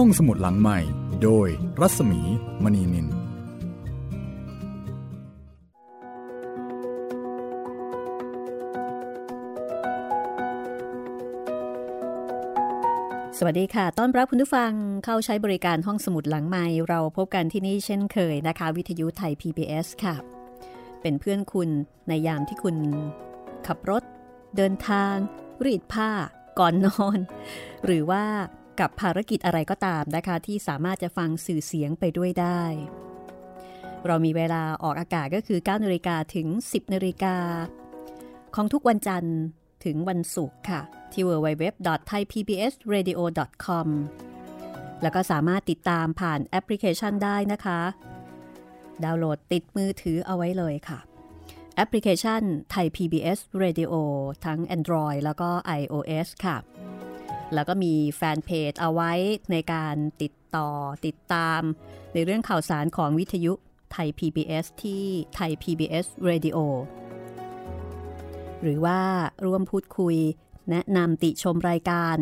ห้องสมุดหลังใหม่ โดยรัศมีมณีนิน สวัสดีค่ะ ต้อนรับคุณผู้ฟังเข้าใช้บริการห้องสมุดหลังใหม่ เราพบกันที่นี่เช่นเคยนะคะ วิทยุไทย PBS ค่ะ เป็นเพื่อนคุณในยามที่คุณขับรถ เดินทาง รีดผ้า ก่อนนอน หรือว่า กับภารกิจอะไรก็ตามนะคะ ที่สามารถจะฟังสื่อเสียงไปด้วยได้ เรามีเวลาออกอากาศก็คือ 9นาฬิกาถึง 10นาฬิกาของทุกวันจันทร์ถึงวันศุกร์ค่ะ ที่ www.thaipbsradio.com แล้วก็สามารถติดตามผ่านแอปพลิเคชันได้นะคะ ดาวน์โหลดติดมือถือเอาไว้เลยค่ะ แอปพลิเคชันไทย PBS Radio ทั้ง Android แล้วก็ iOS ค่ะ แล้วก็มีแฟนเพจเอาไว้ในการติดต่อติดตาม ในเรื่องข่าวสารของวิทยุไทย PBS ที่ไทย PBS Radio หรือว่าร่วมพูดคุย แนะนำติชมรายการ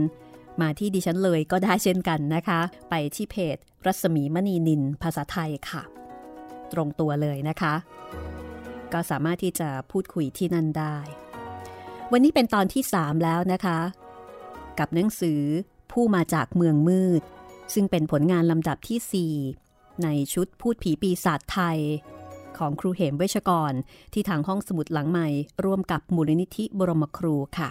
มาที่ดิฉันเลยก็ได้เช่นกันนะคะ ไปที่เพจ รัศมีมณีนินภาษาไทยค่ะ ตรงตัวเลยนะคะ ก็สามารถที่จะพูดคุยที่นั่นได้ วันนี้เป็นตอนที่ 3 แล้วนะคะ กับหนังสือผู้มาจากเมืองมืด ซึ่งเป็นผลงานลำดับที่ 4 ในชุดพูดผีปีศาจไทย ของครูเหมเวชกร ที่ทางห้องสมุดหลังใหม่ ร่วมกับมูลนิธิบรมครูค่ะ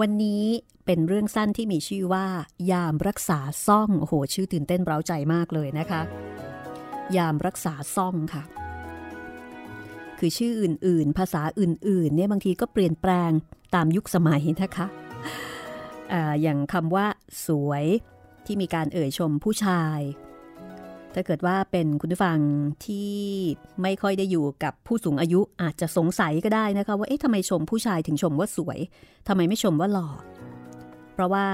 วันนี้เป็นเรื่องสั้นที่มีชื่อว่า ยามรักษาซ่องโอ้โห ชื่อตื่นเต้นเร้าใจมากเลยนะคะ ยามรักษาซ่องค่ะ คือชื่ออื่นๆ ภาษาอื่นๆเนี่ยบางทีก็เปลี่ยนแปลงตามยุคสมัยนะคะ อย่างคำว่าสวยที่มีการเอ่ยชมผู้ชาย ถ้าเกิดว่าเป็นคุณผู้ฟังที่ไม่ค่อยได้อยู่กับผู้สูงอายุอาจจะสงสัยก็ได้นะคะว่าเอ๊ะทำไมชมผู้ชายถึงชมว่าสวยทำไมไม่ชมว่าหล่อ เพราะว่า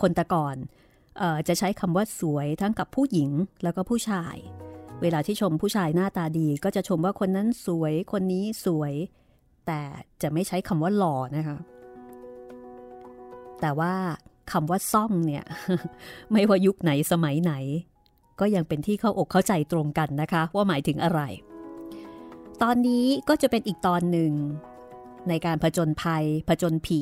คนต่ก่อนอจะใช้คำว่าสวยทั้งกับผู้หญิงแล้วก็ผู้ชาย เวลาที่ชมผู้ชายหน้าตาดี ก็จะชมว่าคนนั้นสวย คนนี้สวย แต่จะไม่ใช้คำว่าหล่อนะคะ แต่ว่าคำว่าซ่องเนี่ย ไม่ว่ายุคไหนสมัยไหน ก็ยังเป็นที่เข้าอกเข้าใจตรงกันนะคะ ว่าหมายถึงอะไร ตอนนี้ก็จะเป็นอีกตอนหนึ่ง ในการผจญภัย ผจญผี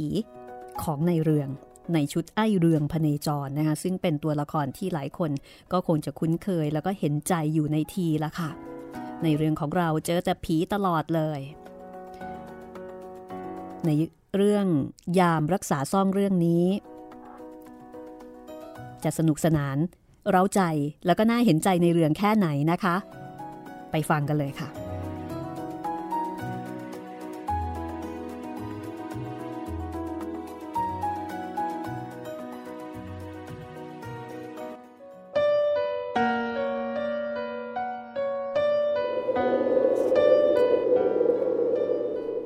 ของในเรืองในชุดไอเรืองพเนจรนะคะซึ่งเป็นตัวละครที่หลายคนก็คงจะคุ้นเคยแล้วก็เห็นใจอยู่ในทีละค่ะ ในเรื่องของเราเจอแต่ผีตลอดเลย ใน เรื่องยามรักษาซ่องเรื่องนี้ จะสนุกสนานเร้าใจแล้วก็น่าเห็นใจในเรื่องแค่ไหนนะคะ ไปฟังกันเลยค่ะ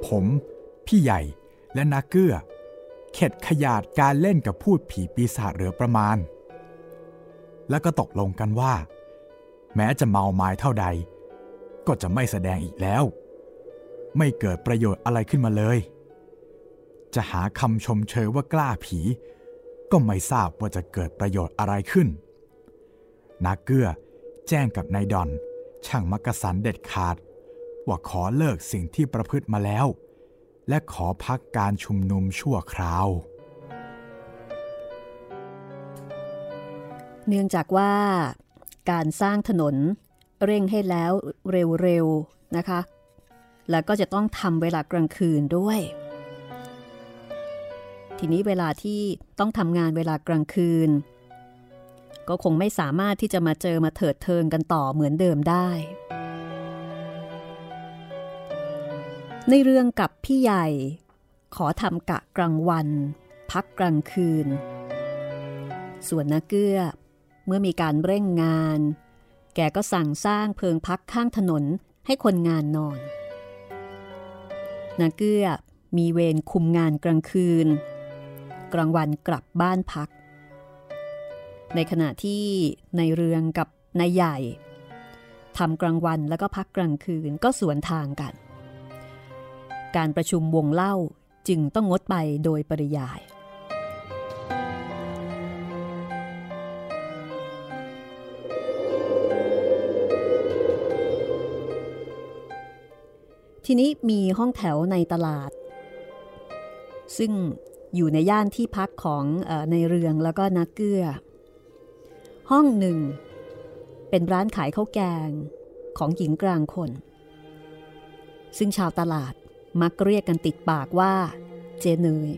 ผม พี่ใหญ่ และนาเกื้อ เข็ดขยาดการเล่นกับพูดผีปีศาจเหลือประมาณ แล้วก็ตกลงกันว่า แม้จะเมาไม้เท่าใด ก็จะไม่แสดงอีกแล้ว ไม่เกิดประโยชน์อะไรขึ้นมาเลย จะหาคำชมเชยว่ากล้าผี ก็ไม่ทราบว่าจะเกิดประโยชน์อะไรขึ้น นาเกื้อแจ้งกับนายดอนช่างมักกะสันเด็ดขาด ว่าขอเลิกสิ่งที่ประพฤติมาแล้ว และขอพักการชุมนุมชั่วคราว เนื่องจากว่าการสร้างถนนเร่งให้แล้วเร็วๆนะคะ แล้วก็จะต้องทำเวลากลางคืนด้วย ทีนี้เวลาที่ต้องทำงานเวลากลางคืน ก็คงไม่สามารถที่จะมาเจอมาเถิดเทิงกันต่อเหมือนเดิมได้ ในเรื่องกับพี่ใหญ่ ขอทำกะกลางวัน พักกลางคืน ส่วนนาเกื้อ เมื่อมีการเร่งงาน แกก็สั่งสร้างเพิงพักข้างถนนให้คนงานนอนนาเกื้อมีเวรคุมงานกลางคืน กลางวันกลับบ้านพัก ในขณะที่ในเรืองกับนายใหญ่ทำกลางวันแล้วก็พักกลางคืนก็สวนทางกัน การประชุมวงเล่าจึงต้องงดไปโดยปริยาย ทีนี้มีห้องแถวในตลาด ซึ่งอยู่ในย่านที่พักของอในเรืองแล้วก็นักเกือห้องหนึ่ง เป็นร้านขายข้าวแกงของหญิงกลางคน ซึ่งชาวตลาด มักเรียกกันติดปากว่า เจเนย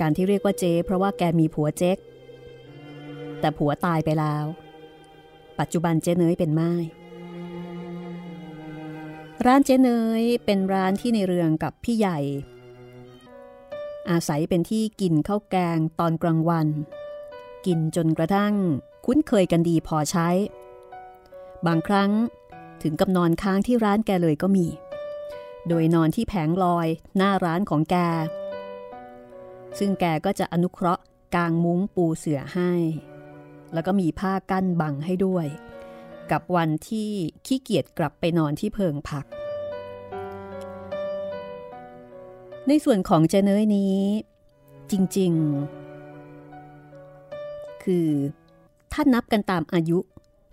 การที่เรียกว่าเจ เพราะว่าแกมีผัวเจ๊ก แต่ผัวตายไปแล้ว ปัจจุบันเจเนยเป็นไม้ร้านเจเนยเป็นร้านที่ในเรืองกับพี่ใหญ่ อาศัยเป็นที่กินข้าวแกงตอนกลางวัน กินจนกระทั่งคุ้นเคยกันดีพอใช้ บางครั้ง ถึงกับนอนค้างที่ร้านแกเลยก็มี โดยนอนที่แผงลอยหน้าร้านของแก ซึ่งแกก็จะอนุเคราะห์กางมุ้งปูเสือให้ แล้วก็มีผ้ากั้นบังให้ด้วย กับวันที่ขี้เกียจกลับไปนอนที่เพิงพัก ในส่วนของเจเนยนี้ จริง ๆ คือถ้านับกันตามอายุ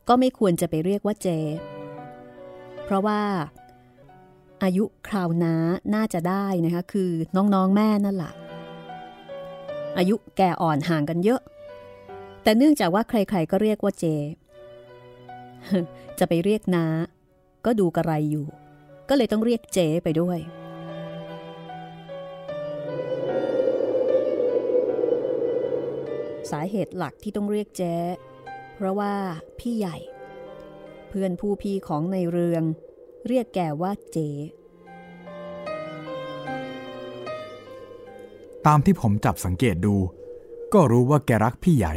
ก็ไม่ควรจะไปเรียกว่าเจ เพราะว่าอายุคราวน้าน่าจะได้นะคะคือน้องๆแม่นั่นแหละอายุแก่อ่อนห่างกันเยอะ แต่เนื่องจากว่าใครๆก็เรียกว่าเจ จะไปเรียกน้า ก็ดูกระไรอยู่ ก็เลยต้องเรียกเจไปด้วย สาเหตุหลักที่ต้องเรียกเจ๊เพราะว่าพี่ใหญ่ พื่อนผู้พี่ของในเรือง เรียกแกว่าเจ ตามที่ผมจับสังเกตดู ก็รู้ว่าแกรักพี่ใหญ่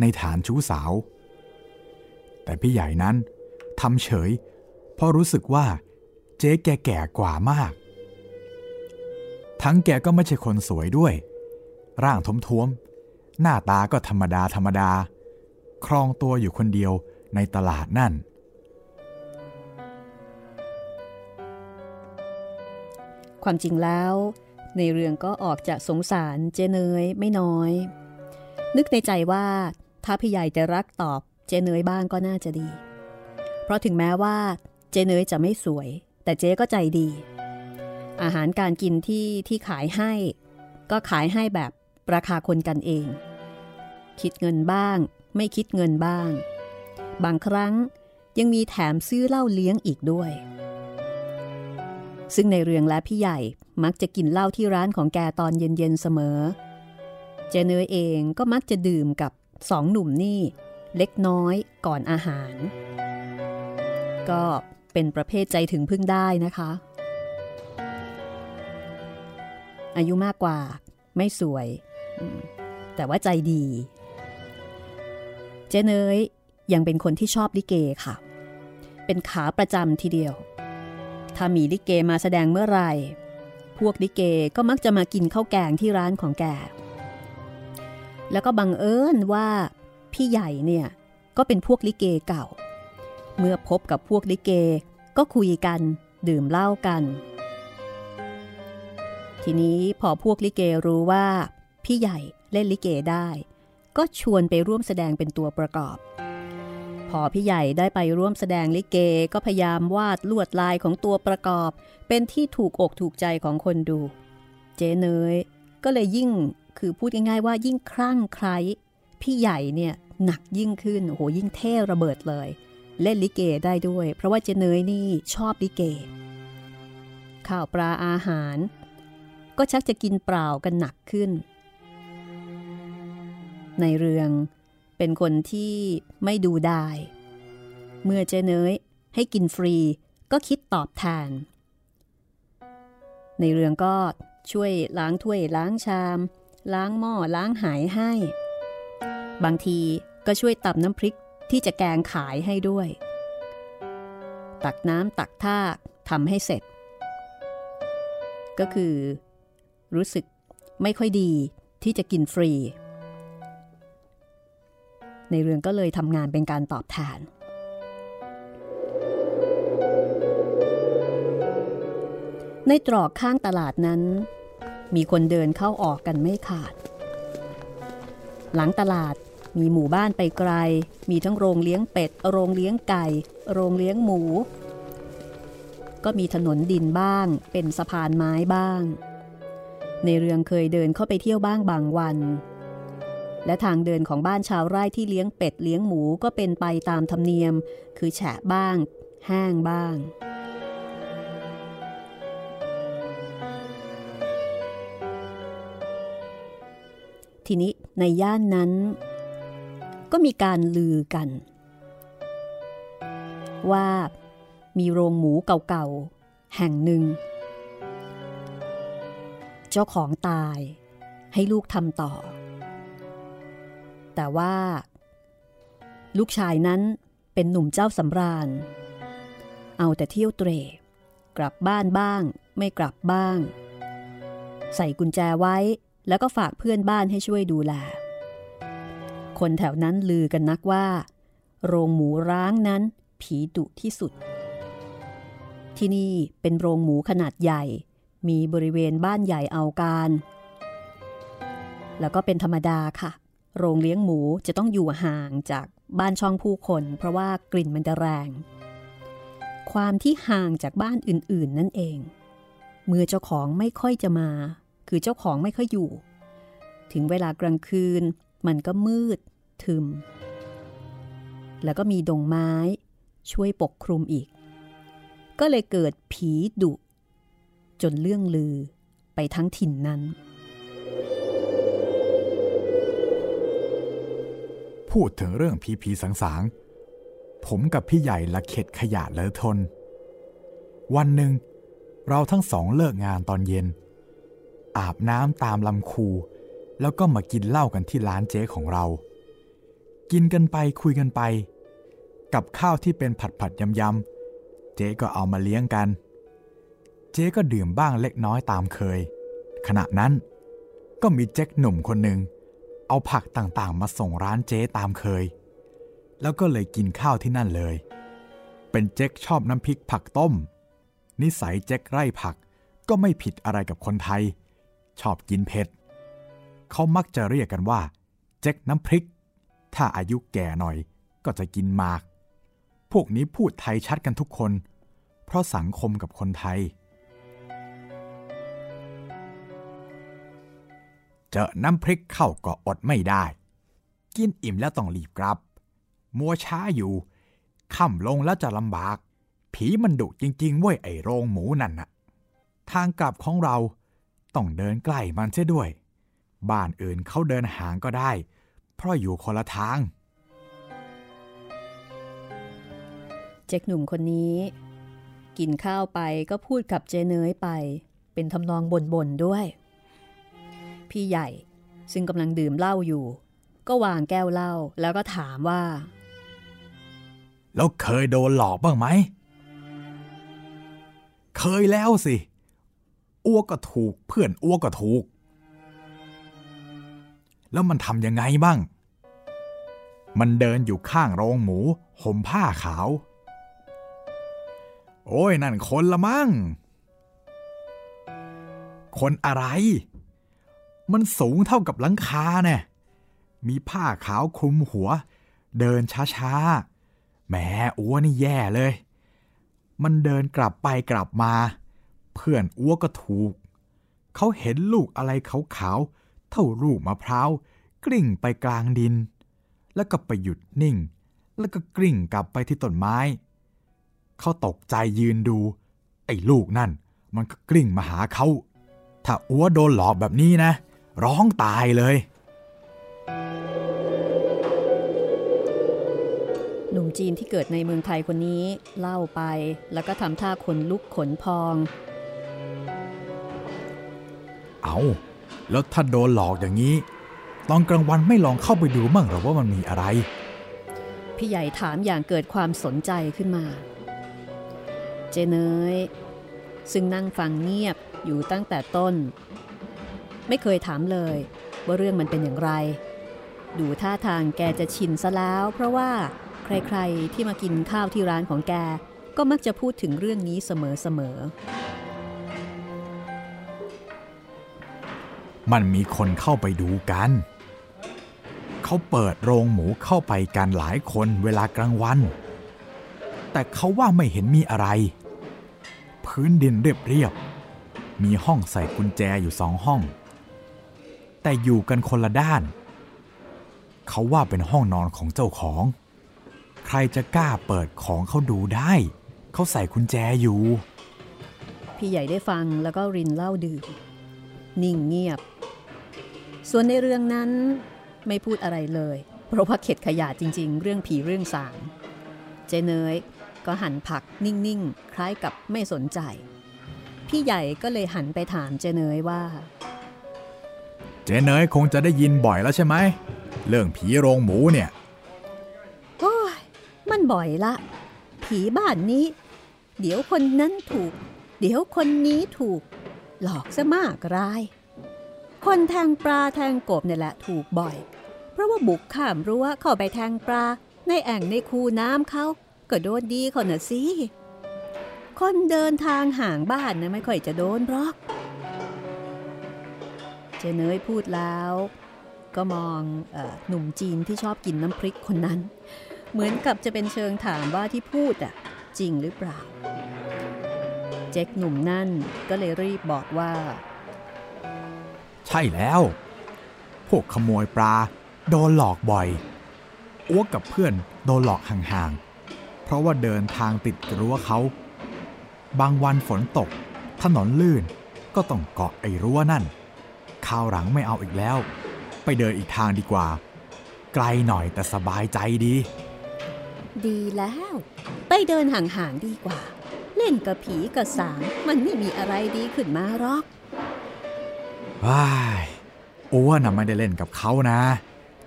ในฐานชู้สาว แต่พี่ใหญ่นั้นทำเฉย เพราะรู้สึกว่า เจ๊แกแก่กว่ามาก ทั้งแกก็ไม่ใช่คนสวยด้วย ร่างท้วมๆ หน้าตาก็ธรรมดาธรรมดา ครองตัวอยู่คนเดียวในตลาดนั่น ความจริงแล้ว ในเรื่องก็ออกจะสงสารเจเนยไม่น้อย นึกในใจว่าถ้าพี่ใหญ่จะรักตอบเจเนยบ้างก็น่าจะดี เพราะถึงแม้ว่าเจเนยจะไม่สวย แต่เจ๊ก็ใจดี อาหารการกินที่ที่ขายให้ ก็ขายให้แบบราคาคนกันเอง คิดเงินบ้าง ไม่คิดเงินบ้าง บางครั้งยังมีแถมซื้อเหล้าเลี้ยงอีกด้วย ซึ่งในเรืองและพี่ใหญ่มักจะกินเหล้าที่ร้านของแกตอนเย็นๆเสมอ เจเนยเองก็มักจะดื่มกับสองหนุ่มนี่ เล็กน้อยก่อนอาหาร ก็เป็นประเภทใจถึงพึ่งได้นะคะ อายุมากกว่า ไม่สวย แต่ว่าใจดี เจเนยยังเป็นคนที่ชอบลิเกค่ะ เป็นขาประจำทีเดียว ถ้ามีลิเกมาแสดงเมื่อไหร่ พวกลิเกก็มักจะมากินข้าวแกงที่ร้านของแก แล้วก็บังเอิญว่า พี่ใหญ่เนี่ยก็เป็นพวกลิเกเก่า เมื่อพบกับพวกลิเกก็คุยกัน ดื่มเหล้ากัน ทีนี้พอพวกลิเกรู้ว่า พี่ใหญ่เล่นลิเกได้ ก็ชวนไปร่วมแสดงเป็นตัวประกอบ พอพี่ใหญ่ได้ไปร่วมแสดงลิเกก็พยายามวาดลวดลายของตัวประกอบ เป็นที่ถูกอกถูกใจของคนดู เจเนยก็เลยยิ่งคือพูดง่ายๆว่ายิ่งคลั่งไคล้พี่ใหญ่เนี่ยหนักยิ่งขึ้นโอ้โหยิ่งเท่ระเบิดเลย เล่นลิเกได้ด้วย เพราะว่าเจเนยนี่ชอบลิเก ข้าวปลาอาหาร ก็ชักจะกินเปล่ากันหนักขึ้น ในเรื่อง เป็นคนที่ไม่ดูได้ เมื่อเจเนยให้กินฟรีก็คิดตอบแทน ในเรื่องก็ช่วยล้างถ้วยล้างชาม ล้างหม้อล้างหายให้ บางทีก็ช่วยตับน้ำพริกที่จะแกงขายให้ด้วย ตักน้ำตักท่าทำให้เสร็จ ก็คือ รู้สึกไม่ค่อยดีที่จะกินฟรี ในเรื่องก็เลยทำงานเป็นการตอบแทน ในตรอกข้างตลาดนั้น มีคนเดินเข้าออกกันไม่ขาด หลังตลาดมีหมู่บ้านไปไกล มีทั้งโรงเลี้ยงเป็ด โรงเลี้ยงไก่ โรงเลี้ยงหมู ก็มีถนนดินบ้าง เป็นสะพานไม้บ้าง ในเรืองเคยเดินเข้าไปเที่ยวบ้างบางวัน และทางเดินของบ้านชาวไร่ที่เลี้ยงเป็ดเลี้ยงหมูก็เป็นไปตามธรรมเนียม คือแฉะบ้าง แห้งบ้าง ทีนี้ในย่านนั้น ก็มีการลือกัน ว่ามีโรงหมูเก่าๆ แห่งหนึ่ง เจ้าของตายให้ลูกทำต่อ แต่ว่า ลูกชายนั้นเป็นหนุ่มเจ้าสำราญ เอาแต่เที่ยวเตรกลับบ้านบ้าง ไม่กลับบ้าง ใส่กุญแจไว้แล้วก็ฝากเพื่อนบ้านให้ช่วยดูแล คนแถวนั้นลือกันนักว่า โรงหมูร้างนั้นผีดุที่สุด ที่นี่เป็นโรงหมูขนาดใหญ่ มีบริเวณบ้านใหญ่เอาการ แล้วก็เป็นธรรมดาค่ะ โรงเลี้ยงหมูจะต้องอยู่ห่างจากบ้านช่องผู้คน เพราะว่ากลิ่นมันจะแรง ความที่ห่างจากบ้านอื่นๆ นั่นเอง เมื่อเจ้าของไม่ค่อยจะมา คือเจ้าของไม่ค่อยอยู่ ถึงเวลากลางคืน มันก็มืด ทึม แล้วก็มีดงไม้ ช่วยปกคลุมอีก ก็เลยเกิดผีดุ จนเรื่องลือไปทั้งถิ่นนั้น พูดถึงเรื่องผีผีสางสางผมกับพี่ใหญ่ละเข็ดขยะเลอะทน วันหนึ่ง เราทั้งสองเลิกงานตอนเย็น อาบน้ำตามลำคู แล้วก็มากินเหล้ากันที่ร้านเจ๊ของเรา กินกันไปคุยกันไป กับข้าวที่เป็นผัดผัดยำยำเจ๊ก็เอามาเลี้ยงกัน เจ๊ก็ดื่มบ้างเล็กน้อยตามเคย ขณะนั้นก็มีเจ๊กหนุ่มคนหนึ่ง เอาผักต่างๆ มาส่งร้านเจ๊ตามเคย แล้วก็เลยกินข้าวที่นั่นเลย เป็นเจ๊กชอบน้ำพริกผักต้ม นิสัยเจ๊กไร่ผักก็ไม่ผิดอะไรกับคนไทย ชอบกินเผ็ดเขามักจะเรียกกันว่า เจ๊กน้ำพริก ถ้าอายุแก่หน่อยก็จะกินหมาก พวกนี้พูดไทยชัดกันทุกคน เพราะสังคมกับคนไทย เจอน้ำพริกเข้าก็อดไม่ได้ กินอิ่มแล้วต้องรีบกลับ มัวช้าอยู่ค่ำลงแล้วจะลำบาก ผีมันดุจริงๆเว้ยไอโรงหมูนั่นน่ะ ทางกลับของเราต้องเดินใกล้มันเสียด้วย บ้านอื่นเขาเดินห่างก็ได้ เพราะอยู่คนละทาง เจ๊กหนุ่มคนนี้ กินข้าวไปก็พูดกับเจเนยไป เป็นทำนองบ่นๆด้วย พี่ใหญ่ ซึ่งกำลังดื่มเหล้าอยู่ ก็วางแก้วเหล้าแล้วก็ถามว่า แล้วเคยโดนหลอกบ้างไหม เคยแล้วสิ อ้วกก็ถูก เพื่อนอ้วกก็ถูก แล้วมันทำยังไงบ้าง มันเดินอยู่ข้างโรงหมูห่มผ้าขาว โอ้ยนั่นคนละมั้งคนอะไร มันสูงเท่ากับหลังคาเนี่ยมีผ้าขาวคลุมหัว เดินช้าๆ แหมอ้วนี่แย่เลย มันเดินกลับไปกลับมา เพื่อนอ้วก็ถูก เขาเห็นลูกอะไรขาวๆ เท่าลูกมะพร้าวกลิ้งไปกลางดิน แล้วก็ไปหยุดนิ่ง แล้วก็กลิ้งกลับไปที่ต้นไม้ เขาตกใจยืนดู ไอ้ลูกนั่น มันก็กลิ้งมาหาเขา ถ้าอ้วโดนหลอกแบบนี้นะ ร้องตายเลย หนุ่มจีนที่เกิดในเมืองไทยคนนี้เล่าไปแล้วก็ทำท่าขนลุกขนพอง เอาแล้วถ้าโดนหลอกอย่างนี้ ตอนกลางวันไม่ลองเข้าไปดูมั่งหรอว่ามันมีอะไร พี่ใหญ่ถามอย่างเกิดความสนใจขึ้นมา เจเนยซึ่งนั่งฟังเงียบอยู่ตั้งแต่ต้น ไม่เคยถามเลย ว่าเรื่องมันเป็นอย่างไร ดูท่าทางแกจะชินซะแล้ว เพราะว่าใครๆที่มากินข้าวที่ร้านของแก ก็มักจะพูดถึงเรื่องนี้เสมอๆ มันมีคนเข้าไปดูกัน เขาเขาเปิดโรงหมูเข้าไปกันหลายคนเวลากลางวัน แต่เขาว่าไม่เห็นมีอะไร พื้นดินเรียบๆมีห้องใส่กุญแจอยู่สองห้อง แต่อยู่กันคนละด้าน เขาว่าเป็นห้องนอนของเจ้าของ ใครจะกล้าเปิดของเขาดูได้ เขาใส่กุญแจอยู่ พี่ใหญ่ได้ฟังแล้วก็รินเหล้าดื่ม นิ่งเงียบ ส่วนในเรื่องนั้นไม่พูดอะไรเลย เพราะว่าเข็ดขยะจริง ๆ เรื่องผีเรื่องสาง เจเนยก็หันผักนิ่ง ๆ คล้ายกับไม่สนใจ พี่ใหญ่ก็เลยหันไปถามเจเนยว่า เจเนยคงจะได้ยินบ่อยแล้วใช่ไหม เรื่องผีโรงหมูเนี่ย โอ้ย มันบ่อยละ ผีบ้านนี้ เดี๋ยวคนนั้นถูก เดี๋ยวคนนี้ถูก หลอกซะมากราย คนแทงปลาแทงกบเนี่ยแหละถูกบ่อย เพราะว่าบุกข้ามรั้วเข้าไปแทงปลา ในแอ่งในคูน้ำเขาก็โดนดีคนน่ะสิคนเดินทางห่างบ้านนะไม่ค่อยจะโดนหรอก เจเนยพูดแล้ว ก็มองอหนุ่มจีนที่ชอบกินน้ำพริกคนนั้น เหมือนกับจะเป็นเชิงถามว่าที่พูดอะจริงหรือเปล่า เจ๊กหนุ่มนั่นก็เลยรีบบอกว่า ใช่แล้ว พวกขโมยปลา โดนหลอกบ่อยอ้วกกับเพื่อนโดนหลอกห่างๆ เพราะว่าเดินทางติดรั้วเขา บางวันฝนตก ถนนลื่นก็ต้องเกาะไอ้รั้วนั่น ข้าวหลังไม่เอาอีกแล้ว ไปเดินอีกทางดีกว่า ไกลหน่อยแต่สบายใจดี ดีแล้ว ไปเดินห่างๆดีกว่า เล่นกับผีกับสางมันไม่มีอะไรดีขึ้นมาหรอกว้ายอ้วนน่ะไม่ได้เล่นกับเขานะ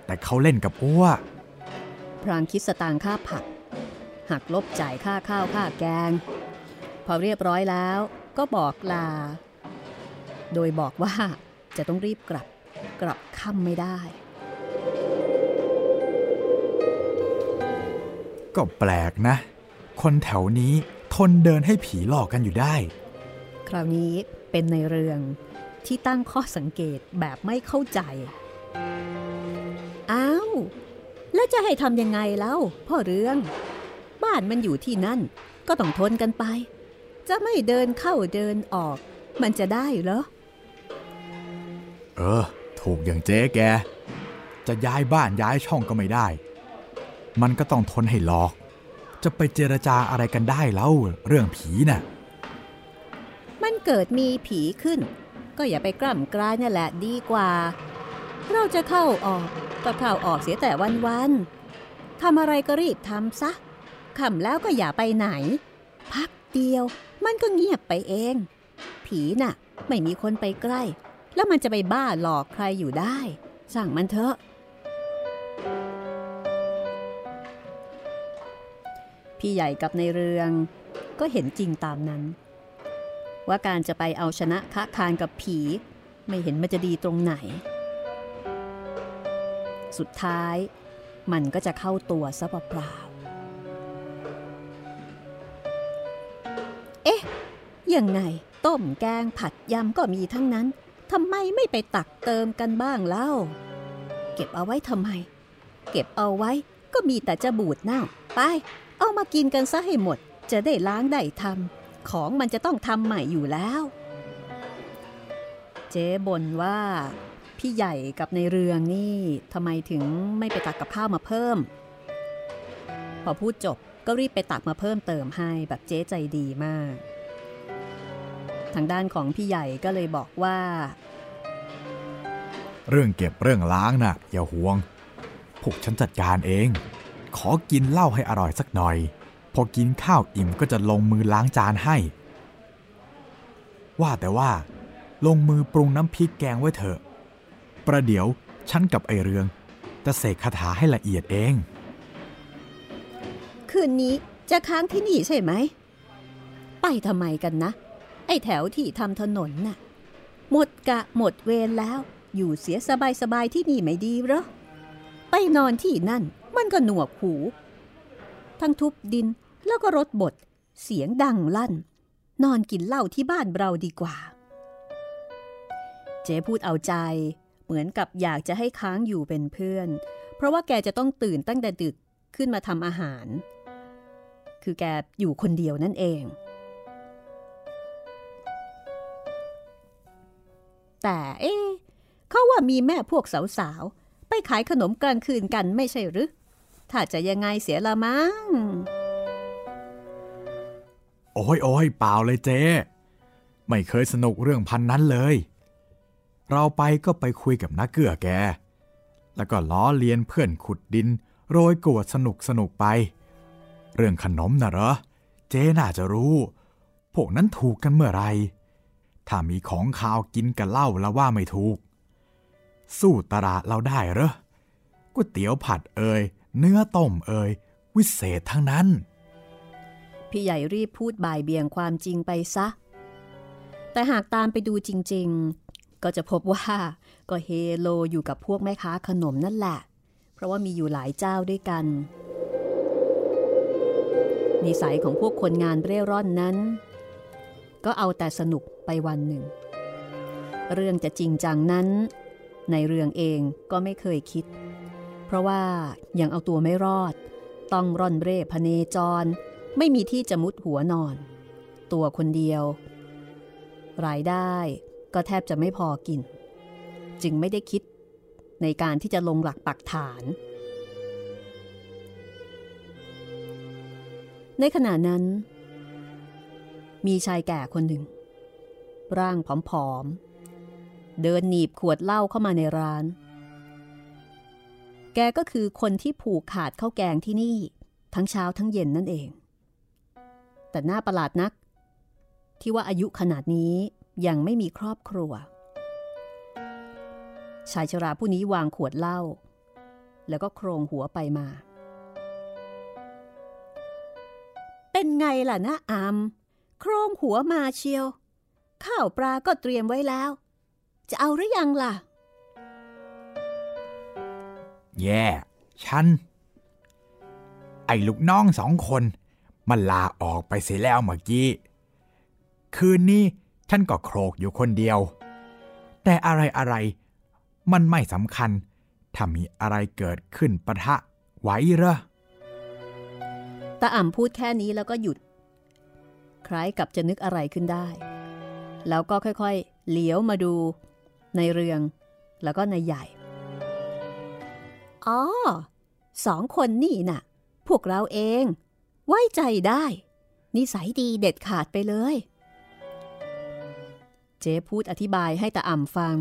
แต่เขาเล่นกับอ้วพรางคิดสตางค่าผัก หักลบจ่ายค่าข้าวค่าแกง พอเรียบร้อยแล้วก็บอกลา โดยบอกว่า จะต้องรีบกลับ กลับค่ำไม่ได้ ก็แปลกนะ คนแถวนี้ทนเดินให้ผีหลอกกันอยู่ได้ คราวนี้เป็นในเรืองที่ตั้งข้อสังเกตแบบไม่เข้าใจ อ้าว แล้วจะให้ทำยังไงเล่าพ่อเรือง บ้านมันอยู่ที่นั่น ก็ต้องทนกันไป จะไม่เดินเข้าเดินออก มันจะได้เหรอ เออ ถูกอย่างเจ๊แก จะย้ายบ้านย้ายช่องก็ไม่ได้ มันก็ต้องทนให้หลอก จะไปเจรจาอะไรกันได้แล้วเรื่องผีน่ะ มันเกิดมีผีขึ้น ก็อย่าไปกล่ำกลายนั่นแหละดีกว่า เราจะเข้าออกก็เข้าออกเสียแต่วันๆทำอะไรก็รีบทำซะขำแล้วก็อย่าไปไหน พักเดียวมันก็เงียบไปเอง ผีน่ะ ไม่มีคนไปใกล้ แล้วมันจะไปบ้าหลอกใครอยู่ได้ สั่งมันเถอะ พี่ใหญ่กับในเรืองก็เห็นจริงตามนั้น ว่าการจะไปเอาชนะค้าคานกับผี ไม่เห็นมันจะดีตรงไหน สุดท้ายมันก็จะเข้าตัวซะเปล่าเอ๊ะ ยังไง ต้มแกงผัดยำก็มีทั้งนั้น ทำไมไม่ไปตักเติมกันบ้างเล่า เก็บเอาไว้ทำไม เก็บเอาไว้ก็มีแต่จะบูดเน่า ไป เอามากินกันซะให้หมด จะได้ล้างได้ทำของมันจะต้องทำใหม่อยู่แล้ว เจ๊บ่นว่า พี่ใหญ่กับในเรืองนี่ทำไมถึงไม่ไปตักกับข้าวมาเพิ่ม พอพูดจบก็รีบไปตักมาเพิ่มเติมให้แบบเจ๊ใจดีมาก ทางด้านของพี่ใหญ่ก็เลยบอกว่า เรื่องเก็บเรื่องล้างน่ะอย่าห่วง พวกฉันจัดการเอง ขอกินเหล้าให้อร่อยสักหน่อย พอกินข้าวอิ่มก็จะลงมือล้างจานให้ ว่าแต่ว่า ลงมือปรุงน้ำพริกแกงไว้เถอะ ประเดี๋ยวฉันกับไอเรือง จะเสกคาถาให้ละเอียดเอง คืนนี้จะค้างที่นี่ใช่ไหม ไปทำไมกันนะ ไอ้แถวที่ทำถนนน่ะ หมดกะหมดเวรแล้ว อยู่เสียสบายสบายที่นี่ไม่ดีหรอ ไปนอนที่นั่นมันก็หนวกหู ทั้งทุบดินแล้วก็รถบด เสียงดังลั่น นอนกินเหล้าที่บ้านเราดีกว่า เจ๊พูดเอาใจ เหมือนกับอยากจะให้ค้างอยู่เป็นเพื่อน เพราะว่าแกจะต้องตื่นตั้งแต่ดึกขึ้นมาทำอาหาร คือแกอยู่คนเดียวนั่นเอง แต่เอ๊เขาว่ามีแม่พวกสาวๆ ไปขายขนมกลางคืนกันไม่ใช่หรือ ถ้าจะยังไงเสียละมั้ง โอ้ยโอ้ยเปล่าเลยเจ๊ ไม่เคยสนุกเรื่องพันนั้นเลย เราไปก็ไปคุยกับนักเกือแก แล้วก็ล้อเลียนเพื่อนขุดดิน โรยกวดสนุกสนุกไป เรื่องขนมน่ะเหรอ เจ๊น่าจะรู้ พวกนั้นถูกกันเมื่อไหร ถ้ามีของขาวกินกับเหล้าแล้วว่าไม่ถูก สู้ตลาดเราได้เหรอก๋วยเตี๋ยวผัดเอ่ยเนื้อต้มเอ่ยวิเศษทั้งนั้น พี่ใหญ่รีบพูดบ่ายเบี่ยงความจริงไปซะ แต่หากตามไปดูจริง ๆ ก็จะพบว่าก็เฮโลอยู่กับพวกแม่ค้าขนมนั่นแหละ เพราะว่ามีอยู่หลายเจ้าด้วยกัน นิสัยของพวกคนงานเร่ร่อนนั้น ก็เอาแต่สนุกไปวันหนึ่ง เรื่องจะจริงจังนั้น ในเรื่องเองก็ไม่เคยคิด เพราะว่ายังเอาตัวไม่รอด ต้องร่อนเร่พเนจร ไม่มีที่จะมุดหัวนอน ตัวคนเดียว รายได้ก็แทบจะไม่พอกิน จึงไม่ได้คิดในการที่จะลงหลักปักฐาน ในขณะนั้น มีชายแก่คนหนึ่ง ร่างผอมๆ เดินหนีบขวดเหล้าเข้ามาในร้าน แกก็คือคนที่ผูกขาดข้าวแกงที่นี่ ทั้งเช้าทั้งเย็นนั่นเอง แต่หน่าประหลาดนัก ที่ว่าอายุขนาดนี้ยังไม่มีครอบครัว ชายชราผู้นี้วางขวดเหล้าแล้วก็โครงหัวไปมา เป็นไงล่ะนะอาม โครงหัวมาเชียว ข้าวปลาก็เตรียมไว้แล้ว จะเอาหรือยังล่ะ แย่ฉัน ไอ้ลูกน้องสองคนมันลาออกไปเสียแล้วเมื่อกี้ คืนนี้ฉันก็โครกอยู่คนเดียว แต่อะไรอะไรมันไม่สำคัญ ถ้ามีอะไรเกิดขึ้นปะทะไหวเหรอตาอ่ำพูดแค่นี้แล้วก็หยุด คล้ายกับจะนึกอะไรขึ้นได้ แล้วก็ค่อยๆ เหลียวมาดูในเรือง แล้วก็ในใหญ่ อ๋อสองคนนี่น่ะ พวกเราเอง ไว้ใจได้ นิสัยดีเด็ดขาดไปเลย เจ๊พูดอธิบายให้ตาอ่ำฟัง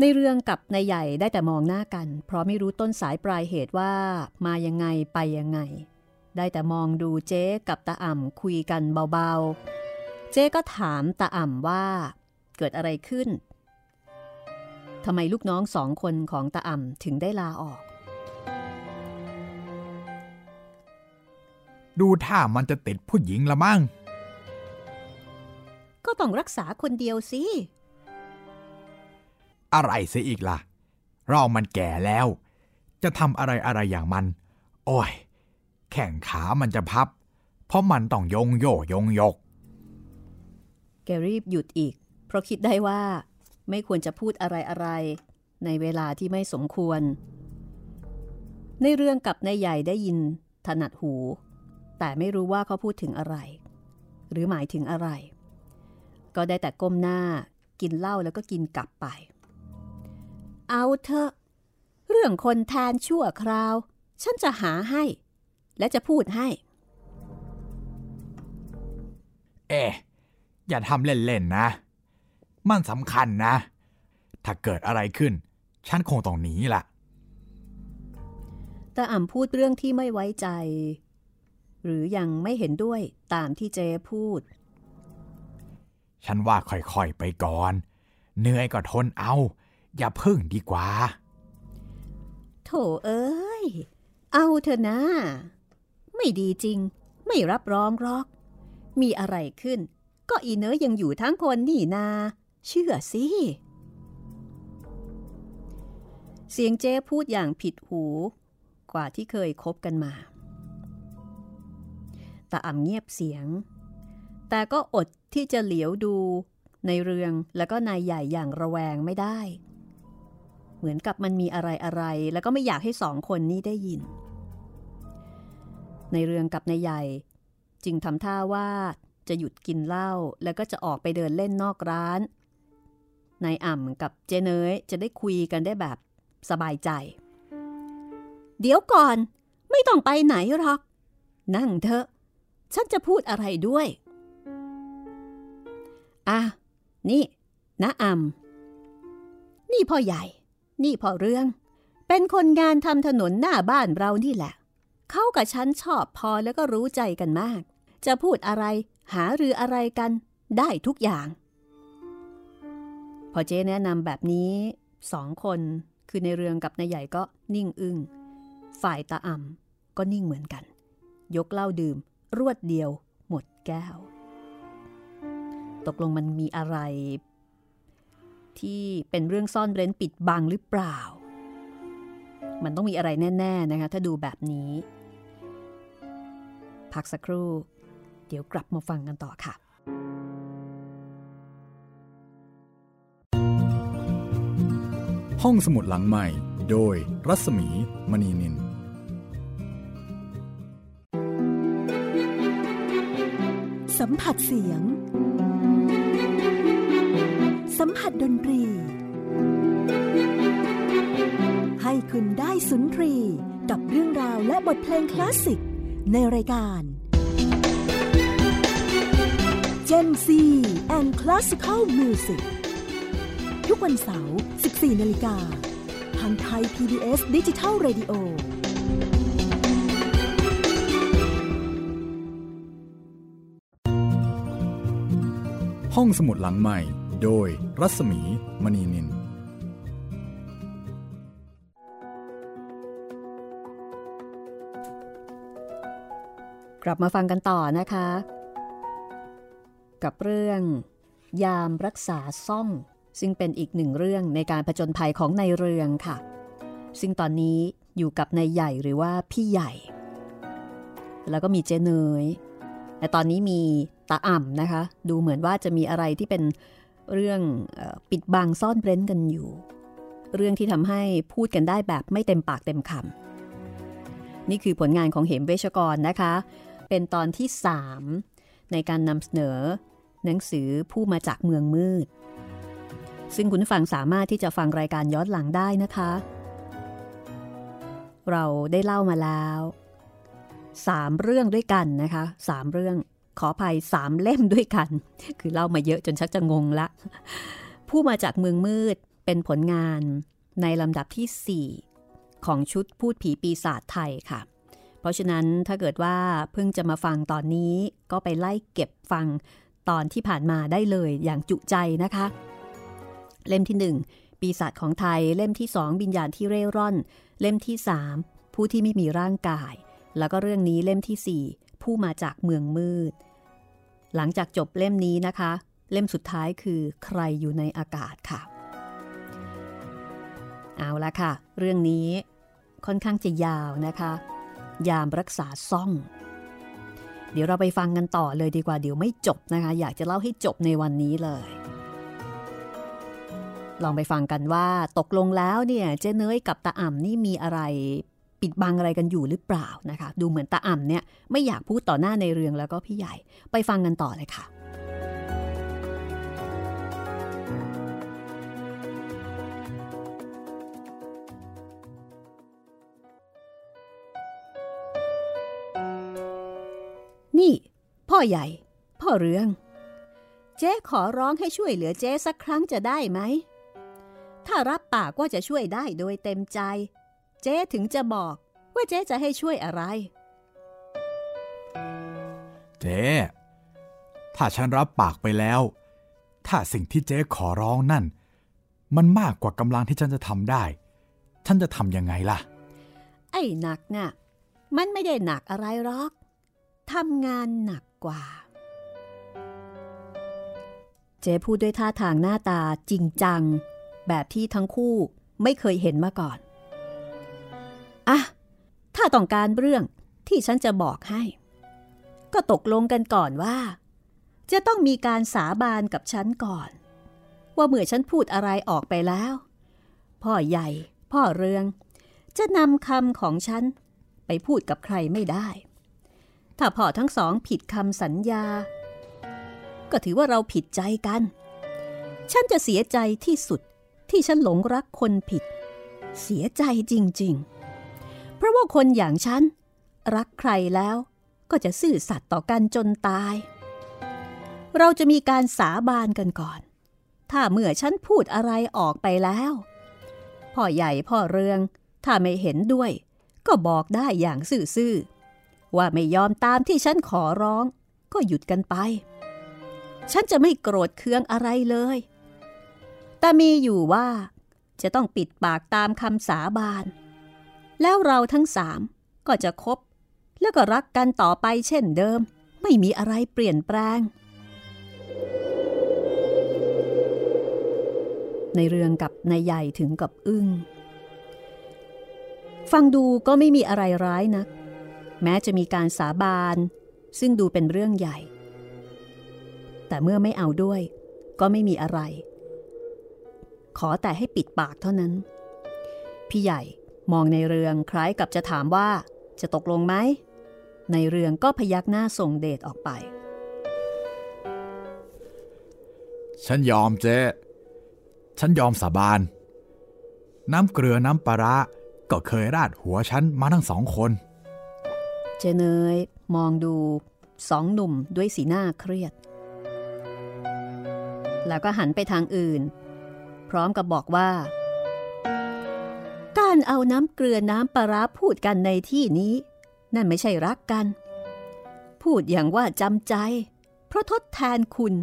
ในเรื่องกับนายใหญ่ได้แต่มองหน้ากัน เพราะไม่รู้ต้นสายปลายเหตุว่ามายังไงไปยังไง ได้แต่มองดูเจ๊กับตาอ่ำคุยกันเบาๆ เจ๊ก็ถามตาอ่ำว่า เกิดอะไรขึ้นทำไมลูกน้องสองคนของตาอ่ำถึงได้ลาออก ดูท่ามันจะติดผู้หญิงละมั้งก็ต้องรักษาคนเดียวสิ อะไรเสียอีกล่ะเรามันแก่แล้ว จะทำอะไรอะไรอย่างมัน โอ้ย แข่งขามันจะพับ เพราะมันต้องยงโยยงยก แกรีบหยุดอีก เพราะคิดได้ว่า ไม่ควรจะพูดอะไรอะไร ในเวลาที่ไม่สมควร ในเรื่องกับนายใหญ่ได้ยิน ถนัดหู แต่ไม่รู้ว่าเขาพูดถึงอะไร หรือหมายถึงอะไร ก็ได้แต่ก้มหน้ากินเหล้าแล้วก็กินกลับไป เอาเถอะ เรื่องคนแทนชั่วคราว ฉันจะหาให้ และจะพูดให้ เอ๊ะอย่าทำเล่น ๆ นะ มันสำคัญนะ ถ้าเกิดอะไรขึ้น ฉันคงต้องหนีล่ะแต่อ่ำพูดเรื่องที่ไม่ไว้ใจ หรือยังไม่เห็นด้วยตามที่เจพูด ฉันว่าค่อย ๆ ไปก่อน เหนื่อยก็ทนเอา อย่าพึ่งดีกว่า โถเอ้ย เอาเถอะนะ ไม่ดีจริง ไม่รับรองหรอก มีอะไรขึ้น ก็อีเนอยังอยู่ทั้งคนนี่นา เชื่อสิ เสียงเจ้พูดอย่างผิดหู กว่าที่เคยคบกันมาตาอ่ำเงียบเสียง แต่ก็อดที่จะเหลียวดูในเรืองแล้วก็นายใหญ่อย่างระแวงไม่ได้ เหมือนกับมันมีอะไรอะไร แล้วก็ไม่อยากให้สองคนนี้ได้ยิน ในเรืองกับในใหญ่ จึงทำท่าว่าจะหยุดกินเหล้าแล้วก็จะออกไปเดินเล่นนอกร้านนายอ่ำกับเจเนยจะได้คุยกันได้แบบสบายใจ เดี๋ยวก่อนไม่ต้องไปไหนหรอก นั่งเถอะ ฉันจะพูดอะไรด้วย อะ นี่นะอ่ำนี่พ่อใหญ่ นี่พ่อเรื่อง เป็นคนงานทำถนนหน้าบ้านเรานี่แหละ เขากับฉันชอบพอแล้วก็รู้ใจกันมาก จะพูดอะไรหาหรืออะไรกันได้ทุกอย่าง พอเจ๊แนะนำแบบนี้สองคนคือในเรืองกับนายใหญ่ก็นิ่งอึง้งฝ่ายตาอ่ำก็นิ่งเหมือนกัน ยกเหล้าดื่ม รวดเดียว หมดแก้ว ตกลงมันมีอะไร ที่เป็นเรื่องซ่อนเร้นปิดบังหรือเปล่า มันต้องมีอะไรแน่ ๆนะคะ ถ้าดูแบบนี้ พักสักครู่ เดี๋ยวกลับมาฟังกันต่อค่ะ ห้องสมุดหลังใหม่ โดยรัศมีมณีนินสัมผัสเสียง สัมผัสดนตรี ให้คุณได้สุนทรี กับเรื่องราวและบทเพลงคลาสสิก ในรายการ Gen C and Classical Music ทุกวันเสาร์ 14 นาฬิกา ทางไทย PBS Digital Radio ห้องสมุดหลังใหม่ โดยรัศมีมณีนิน กลับมาฟังกันต่อนะคะ กับเรื่อง ยามรักษาซ่อง ซึ่งเป็นอีกหนึ่งเรื่องในการผจญภัยของในเรืองค่ะ ซึ่งตอนนี้อยู่กับนายใหญ่หรือว่าพี่ใหญ่ แล้วก็มีเจเนยแต่ตอนนี้มีตาอ่ำนะคะ ดูเหมือนว่าจะมีอะไรที่เป็นเรื่องออปิดบังซ่อนเร้นกันอยู่ เรื่องที่ทำให้พูดกันได้แบบไม่เต็มปากเต็มคำนี่คือผลงานของเหมเวชกรนะคะ เป็นตอนที่ 3 ในการนำเสนอ หนังสือผู้มาจากเมืองมืด ซึ่งคุณฟังสามารถที่จะฟังรายการย้อนหลังได้นะคะ เราได้เล่ามาแล้วสามเรื่องด้วยกันนะคะสามเรื่องขออภัยสามเล่มด้วยกัน คือเล่ามาเยอะจนชักจะงงละ ผู้มาจากเมืองมืดเป็นผลงานในลำดับที่ 4 ของชุดพูดผีปีศาจไทยค่ะ เพราะฉะนั้นถ้าเกิดว่าเพิ่งจะมาฟังตอนนี้ ก็ไปไล่เก็บฟังตอนที่ผ่านมาได้เลยอย่างจุใจนะคะ เล่มที่ 1 ปีศาจของไทยเล่มที่ 2 บิญญาณที่เร่ร่อน เล่มที่ 3 ผู้ที่ไม่มีร่างกาย แล้วก็เรื่องนี้เล่มที่ 4 ผู้มาจากเมืองมืด หลังจากจบเล่มนี้นะคะ เล่มสุดท้ายคือใครอยู่ในอากาศค่ะ เอาละค่ะ เรื่องนี้ค่อนข้างจะยาวนะคะ ยามรักษาซ่อง เดี๋ยวเราไปฟังกันต่อเลยดีกว่าเดี๋ยวไม่จบนะคะ อยากจะเล่าให้จบในวันนี้เลย ลองไปฟังกันว่าตกลงแล้วเนี่ยเจ๊เนยกับตาอ่ำนี่มีอะไรปิดบังอะไรกันอยู่หรือเปล่านะคะ ดูเหมือนตาอ่ำเนี่ยไม่อยากพูดต่อหน้าในเรื่องแล้วก็พี่ใหญ่ไปฟังกันต่อเลยค่ะ ใหญ่ พ่อเรือง เจ๊ขอร้องให้ช่วยเหลือเจ๊สักครั้งจะได้ไหม ถ้ารับปากว่าจะช่วยได้โดยเต็มใจ เจ๊ถึงจะบอกว่าเจ๊จะให้ช่วยอะไร เจ๊ถ้าฉันรับปากไปแล้ว ถ้าสิ่งที่เจ๊ขอร้องนั่น มันมากกว่ากำลังที่ฉันจะทำได้ ฉันจะทำยังไงล่ะ ไอ้หนักน่ะมันไม่ได้หนักอะไรหรอกทำงานหนัก กว่า เจ๊พูดด้วยท่าทางหน้าตาจริงจัง แบบที่ทั้งคู่ไม่เคยเห็นมาก่อน อะ ถ้าต้องการเรื่องที่ฉันจะบอกให้ ก็ตกลงกันก่อนว่า จะต้องมีการสาบานกับฉันก่อน ว่าเมื่อฉันพูดอะไรออกไปแล้ว พ่อใหญ่ พ่อเรือง จะนำคำของฉันไปพูดกับใครไม่ได้ ถ้าพ่อทั้งสองผิดคำสัญญา ก็ถือว่าเราผิดใจกัน ฉันจะเสียใจที่สุดที่ฉันหลงรักคนผิด เสียใจจริง ๆ เพราะว่าคนอย่างฉัน รักใครแล้วก็จะซื่อสัตย์ต่อกันจนตาย เราจะมีการสาบานกันก่อน ถ้าเมื่อฉันพูดอะไรออกไปแล้ว พ่อใหญ่พ่อเรือง ถ้าไม่เห็นด้วย ก็บอกได้อย่างซื่อ ว่าไม่ยอมตามที่ฉันขอร้อง ก็หยุดกันไป ฉันจะไม่โกรธเคืองอะไรเลย แต่มีอยู่ว่า จะต้องปิดปากตามคำสาบาน แล้วเราทั้งสามก็จะคบ แล้วก็รักกันต่อไปเช่นเดิม ไม่มีอะไรเปลี่ยนแปลง ในเรื่องกับนายใหญ่ถึงกับอึง้งฟังดูก็ไม่มีอะไรร้ายนัก แม้จะมีการสาบาน ซึ่งดูเป็นเรื่องใหญ่ แต่เมื่อไม่เอาด้วย ก็ไม่มีอะไร ขอแต่ให้ปิดปากเท่านั้น พี่ใหญ่มองในเรืองคล้ายกับจะถามว่าจะตกลงไหม ในเรืองก็พยักหน้าส่งเดชออกไป ฉันยอมเจ๊ ฉันยอมสาบาน น้ำเกลือน้ำปลาร้าก็เคยราดหัวฉันมาทั้งสองคน เจเนยมองดูสองหนุ่มด้วยสีหน้าเครียด แล้วก็หันไปทางอื่น พร้อมกับบอกว่า การเอาน้ำเกลือน้ำปลาร้าพูดกันในที่นี้ นั่นไม่ใช่รักกัน พูดอย่างว่าจำใจ เพราะทดแทนคุณ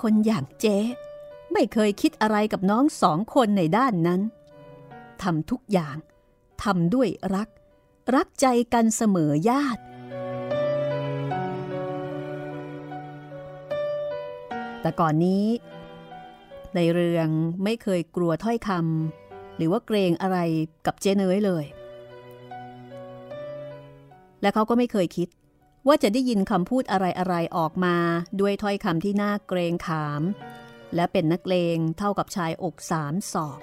คนอย่างเจ๊ไม่เคยคิดอะไรกับน้องสองคนในด้านนั้นทำทุกอย่างทำด้วยรัก รักใจกันเสมอญาติ แต่ก่อนนี้ ในเรืองไม่เคยกลัวถ้อยคำหรือว่าเกรงอะไรกับเจเนยเลย และเขาก็ไม่เคยคิด ว่าจะได้ยินคำพูดอะไรๆออกมาด้วยถ้อยคำที่น่าเกรงขาม และเป็นนักเลงเท่ากับชายอกสามศอก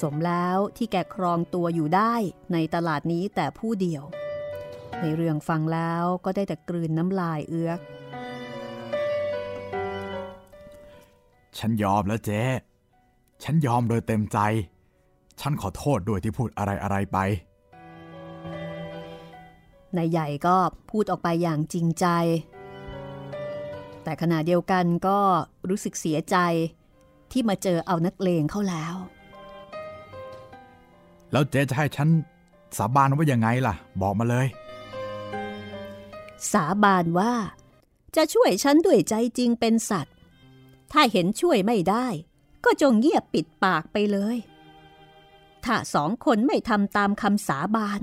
สมแล้วที่แกครองตัวอยู่ได้ในตลาดนี้แต่ผู้เดียว ในเรื่องฟังแล้วก็ได้แต่กลืนน้ำลายเอื้อก ฉันยอมแล้วเจ๊ ฉันยอมโดยเต็มใจ ฉันขอโทษด้วยที่พูดอะไรอะไรไป นายใหญ่ก็พูดออกไปอย่างจริงใจ แต่ขณะเดียวกันก็รู้สึกเสียใจที่มาเจอเอานักเลงเข้าแล้ว แล้วเจ๊จะให้ฉันสาบานว่ายังไงล่ะ บอกมาเลย สาบานว่า จะช่วยฉันด้วยใจจริงเป็นสัตว์ ถ้าเห็นช่วยไม่ได้ ก็จงเงียบปิดปากไปเลย ถ้าสองคนไม่ทำตามคำสาบาน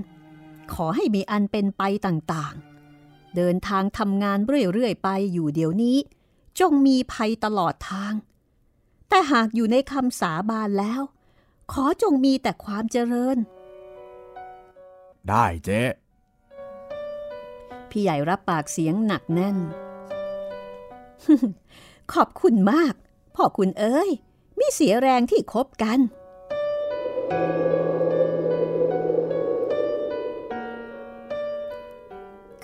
ขอให้มีอันเป็นไปต่างๆ เดินทางทำงานเรื่อยๆไปอยู่เดี๋ยวนี้ จงมีภัยตลอดทาง แต่หากอยู่ในคำสาบานแล้ว ขอจงมีแต่ความเจริญ ได้เจ๊พี่ใหญ่รับปากเสียงหนักแน่น ขอบคุณมาก พ่อคุณเอ้ยมิเสียแรงที่คบกัน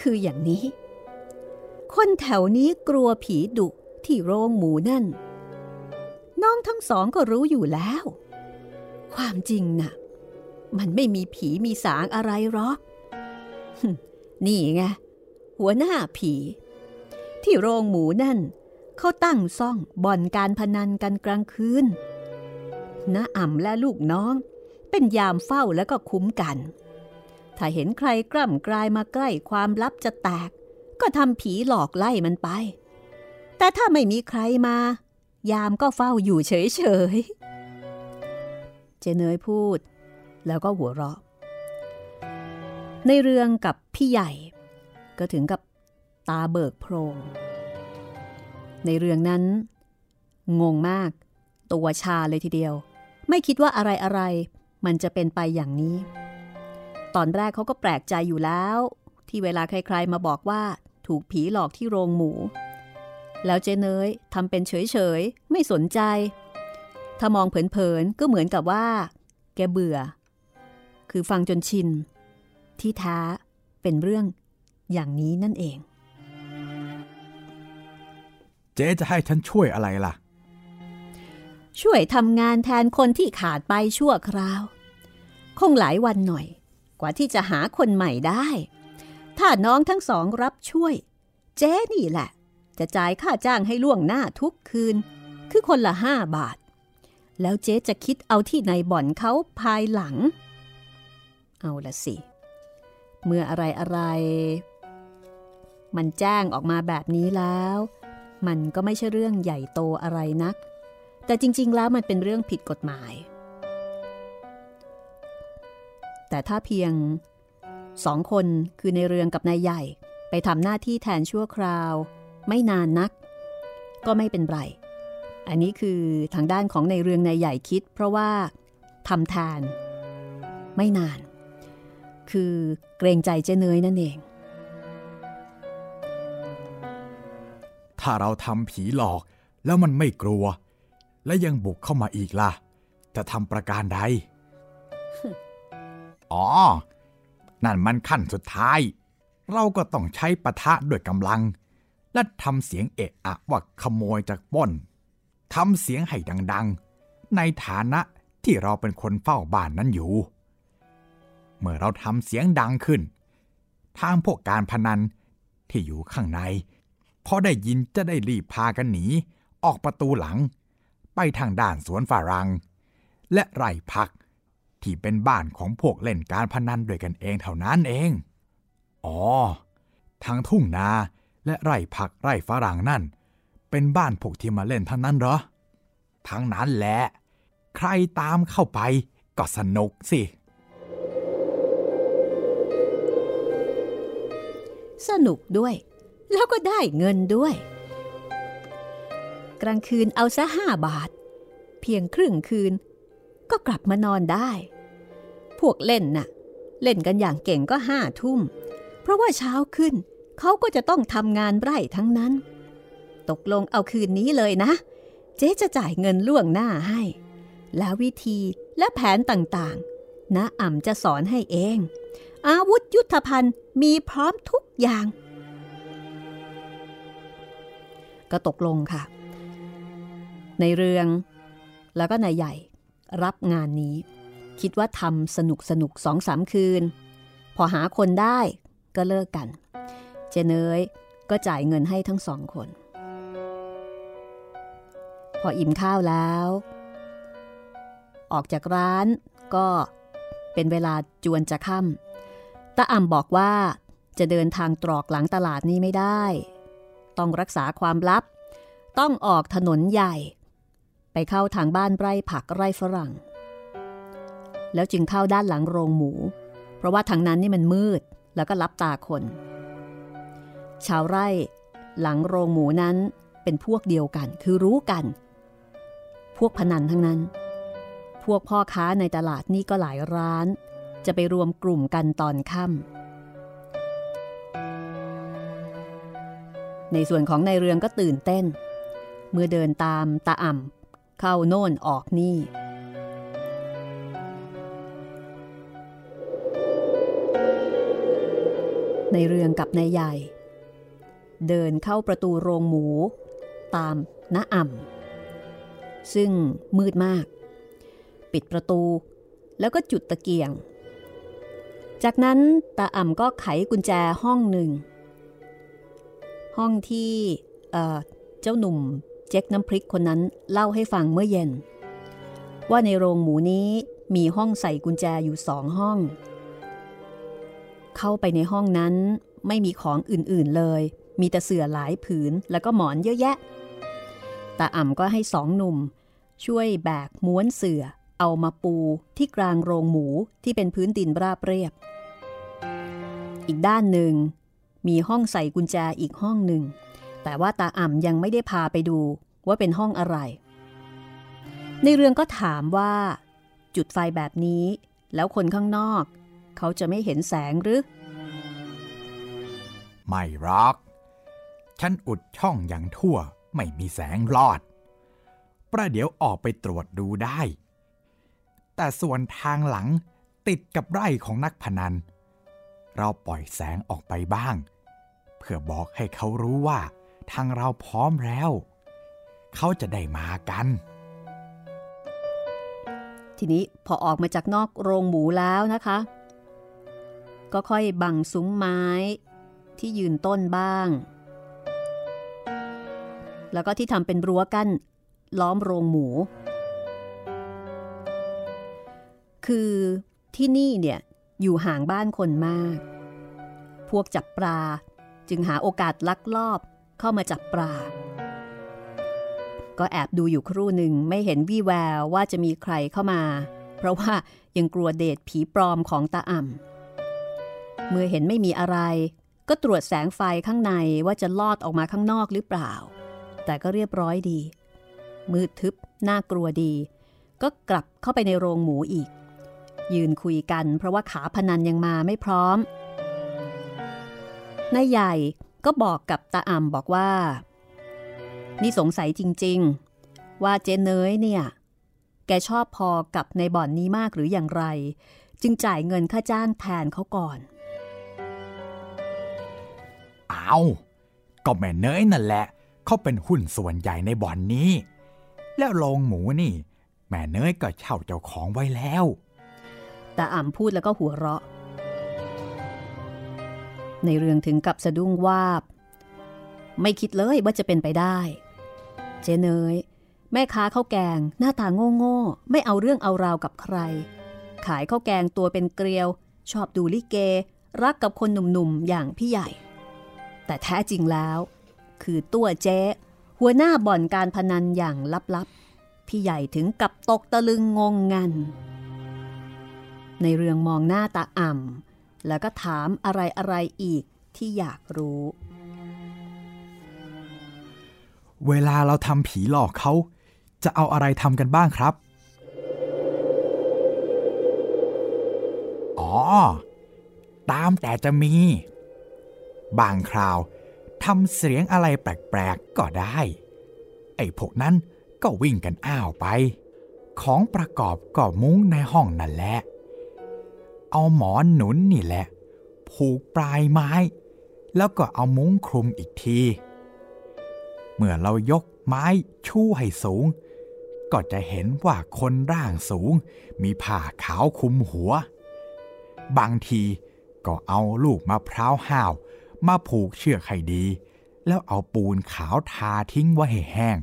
คืออย่างนี้ คนแถวนี้กลัวผีดุที่โรงหมูนั่น น้องทั้งสองก็รู้อยู่แล้ว ความจริงน่ะ มันไม่มีผีมีสางอะไรหรอก นี่ไง หัวหน้าผี ที่โรงหมูนั่น เขาตั้งซ่องบ่อนการพนันกันกลางคืนน้าอ่ำและลูกน้อง เป็นยามเฝ้าแล้วก็คุ้มกัน ถ้าเห็นใครกล่ำกลายมาใกล้ความลับจะแตก ก็ทำผีหลอกไล่มันไป แต่ถ้าไม่มีใครมา ยามก็เฝ้าอยู่เฉยๆ เจเนยพูด แล้วก็หัวเราะ ในเรื่องกับพี่ใหญ่ ก็ถึงกับตาเบิกโพรง ในเรื่องนั้น งงมาก ตัวชาเลยทีเดียว ไม่คิดว่าอะไรอะไรมันจะเป็นไปอย่างนี้ ตอนแรกเขาก็แปลกใจอยู่แล้ว ที่เวลาใครๆมาบอกว่าถูกผีหลอกที่โรงหมู แล้วเจเนยทำเป็นเฉยๆ ไม่สนใจ ถ้ามองเผิน ๆ ก็เหมือนกับว่า แกเบื่อ คือฟังจนชิน ที่แท้เป็นเรื่องอย่างนี้นั่นเอง เจ๊จะให้ฉันช่วยอะไรล่ะ ช่วยทำงานแทนคนที่ขาดไปชั่วคราว คงหลายวันหน่อย กว่าที่จะหาคนใหม่ได้ ถ้าน้องทั้งสองรับช่วย เจ๊นี่แหละ จะจ่ายค่าจ้างให้ล่วงหน้าทุกคืน คือคนละห้าบาท แล้วเจ๊จะคิดเอาที่ในบ่อนเขาภายหลัง เอาละสิ เมื่ออะไรอะไร มันแจ้งออกมาแบบนี้แล้ว มันก็ไม่ใช่เรื่องใหญ่โตอะไรนัก แต่จริง ๆ แล้วมันเป็นเรื่องผิดกฎหมาย แต่ถ้าเพียงสองคนคือในเรืองกับนายใหญ่ ไปทำหน้าที่แทนชั่วคราว ไม่นานนัก ก็ไม่เป็นไร อันนี้คือทางด้านของในเรืองในใหญ่คิด เพราะว่าทำแทนไม่นาน คือเกรงใจเจเนยนั่นเอง ถ้าเราทำผีหลอกแล้วมันไม่กลัว และยังบุกเข้ามาอีกล่ะ จะทำประการใด อ๋อ นั่นมันขั้นสุดท้าย เราก็ต้องใช้ปะทะด้วยกำลัง และทำเสียงเอะอะว่าขโมยจากป้น ทำเสียงให้ดังๆ ในฐานะที่เราเป็นคนเฝ้าบ้านนั้นอยู่ เมื่อเราทำเสียงดังขึ้น ทางพวกการพนันที่อยู่ข้างในพอได้ยินจะได้รีบพากันหนี ออกประตูหลัง ไปทางด้านสวนฝรั่งและไร่พักที่เป็นบ้านของพวกเล่นการพนันด้วยกันเองเท่านั้นเอง อ๋อ ทางทุ่งนาและไร่ผักไร่ฝรั่งนั่น เป็นบ้านพวกที่มาเล่นทั้งนั้นเหรอ ทั้งนั้นแหละ ใครตามเข้าไปก็สนุกสิ สนุกด้วย แล้วก็ได้เงินด้วย กลางคืนเอาซะห้าบาท เพียงครึ่งคืน ก็กลับมานอนได้ พวกเล่นน่ะ เล่นกันอย่างเก่งก็ห้าทุ่ม เพราะว่าเช้าขึ้นเขาก็จะต้องทำงานไร่ทั้งนั้น ตกลงเอาคืนนี้เลยนะ เจ๊จะจ่ายเงินล่วงหน้าให้ แล้ววิธีและแผนต่างๆน้าอ่ำจะสอนให้เอง อาวุธยุทธภัณฑ์มีพร้อมทุกอย่าง ก็ตกลงค่ะ ในเรืองแล้วก็นายใหญ่รับงานนี้ คิดว่าทำสนุกสนุกสองสามคืน พอหาคนได้ก็เลิกกัน เจเนยก็จ่ายเงินให้ทั้งสองคน พออิ่มข้าวแล้ว ออกจากร้านก็เป็นเวลาจวนจะค่ำตาอ่ำบอกว่าจะเดินทางตรอกหลังตลาดนี้ไม่ได้ ต้องรักษาความลับ ต้องออกถนนใหญ่ ไปเข้าทางบ้านไร่ผักไร่ฝรั่ง แล้วจึงเข้าด้านหลังโรงหมู เพราะว่าทางนั้นนี่มันมืดแล้วก็ลับตาคน ชาวไร่หลังโรงหมูนั้นเป็นพวกเดียวกัน คือรู้กัน วกพนันทั้งนั้น พวกพ่อค้าในตลาดนี่ก็หลายร้าน จะไปรวมกลุ่มกันตอนค่ำในส่วนของนายเรืองก็ตื่นเต้น เมื่อเดินตามตาอ่ำเข้าโน่นออกนี่ในเรืองกับนายใหญ่ เดินเข้าประตูโรงหมู ตามน้าอ่ำ ซึ่งมืดมาก ปิดประตู แล้วก็จุดตะเกียง จากนั้นตาอ่ำก็ไขกุญแจห้องหนึ่ง ห้องที่เเจ้าหนุ่มเจ๊กน้ำพริกคนนั้นเล่าให้ฟังเมื่อเย็น ว่าในโรงหมูนี้มีห้องใส่กุญแจอยู่สองห้อง เข้าไปในห้องนั้นไม่มีของอื่นๆเลย มีแต่เสื่อหลายผืนแล้วก็หมอนเยอะแยะ ตาอ่ำก็ให้สองหนุ่ม ช่วยแบกม้วนเสื่อ เอามาปูที่กลางโรงหมูที่เป็นพื้นดินราบเรียบ อีกด้านหนึ่ง มีห้องใส่กุญแจอีกห้องหนึ่ง แต่ว่าตาอ่ำยังไม่ได้พาไปดูว่าเป็นห้องอะไร ในเรื่องก็ถามว่า จุดไฟแบบนี้ แล้วคนข้างนอก เขาจะไม่เห็นแสงหรือ ไม่รอกฉันอุดช่องอย่างทั่ว ไม่มีแสงรอด ประเดี๋ยวออกไปตรวจดูได้ แต่ส่วนทางหลังติดกับไร่ของนักพนัน เราปล่อยแสงออกไปบ้าง เพื่อบอกให้เขารู้ว่า ทางเราพร้อมแล้ว เขาจะได้มากัน ทีนี้พอออกมาจากนอกโรงหมูแล้วนะคะ ก็ค่อยบังซุ้มไม้ที่ยืนต้นบ้าง แล้วก็ที่ทำเป็นรั้วกั้น ล้อมโรงหมู คือที่นี่เนี่ยอยู่ห่างบ้านคนมาก พวกจับปลาจึงหาโอกาสลักลอบเข้ามาจับปลา ก็แอบดูอยู่ครู่หนึ่งไม่เห็นวี่แววว่าจะมีใครเข้ามา เพราะว่ายังกลัวเดชผีปลอมของตาอ่ำเมื่อเห็นไม่มีอะไร ก็ตรวจแสงไฟข้างในว่าจะลอดออกมาข้างนอกหรือเปล่า แต่ก็เรียบร้อยดี มืดทึบน่ากลัวดี ก็กลับเข้าไปในโรงหมูอีก ยืนคุยกันเพราะว่าขาพนันยังมาไม่พร้อมนายใหญ่ก็บอกกับตาอ่ำบอกว่า นี่สงสัยจริง ๆ ว่าเจเนยเนี่ย แกชอบพอกับในบ่อนนี้มากหรืออย่างไร จึงจ่ายเงินค่าจ้างแทนเขาก่อน เอา ก็แม่เนยนั่นแหละ เขาเป็นหุ้นส่วนใหญ่ในบ่อนนี้ แล้วโรงหมูนี่ แม่เนยก็เช่าเจ้าของไว้แล้ว ตาอ่ำพูดแล้วก็หัวเราะ ในเรื่องถึงกับสะดุ้งวาบ ไม่คิดเลยว่าจะเป็นไปได้ เจเนยแม่ค้าข้าวแกงหน้าตาโง่โง่ๆไม่เอาเรื่องเอาราวกับใคร ขายข้าวแกงตัวเป็นเกลียว ชอบดูลิเก รักกับคนหนุ่มๆอย่างพี่ใหญ่ แต่แท้จริงแล้ว คือตัวเจ๊หัวหน้าบ่อนการพนันอย่างลับๆ พี่ใหญ่ถึงกับตกตะลึงงงงัน ในเรื่องมองหน้าตาอ่ำแล้วก็ถามอะไรอะไรอีกที่อยากรู้ เวลาเราทำผีหลอกเขาจะเอาอะไรทำกันบ้างครับ อ๋อ ตามแต่จะมี บางคราว ทำเสียงอะไรแปลกๆก็ได้ ไอ้พวกนั้นก็วิ่งกันอ้าวไป ของประกอบก็มุ้งในห้องนั่นแหละ เอาหมอนหนุนนี่แหละ ผูกปลายไม้ แล้วก็เอามุ้งคลุมอีกที เมื่อเรายกไม้ชู่ให้สูง ก็จะเห็นว่าคนร่างสูง มีผ้าขาวคลุมหัว บางทีก็เอาลูกมะพร้าวห้าว มาผูกเชือกให้ดี แล้วเอาปูนขาวทาทิ้งไว้ให้แห้ง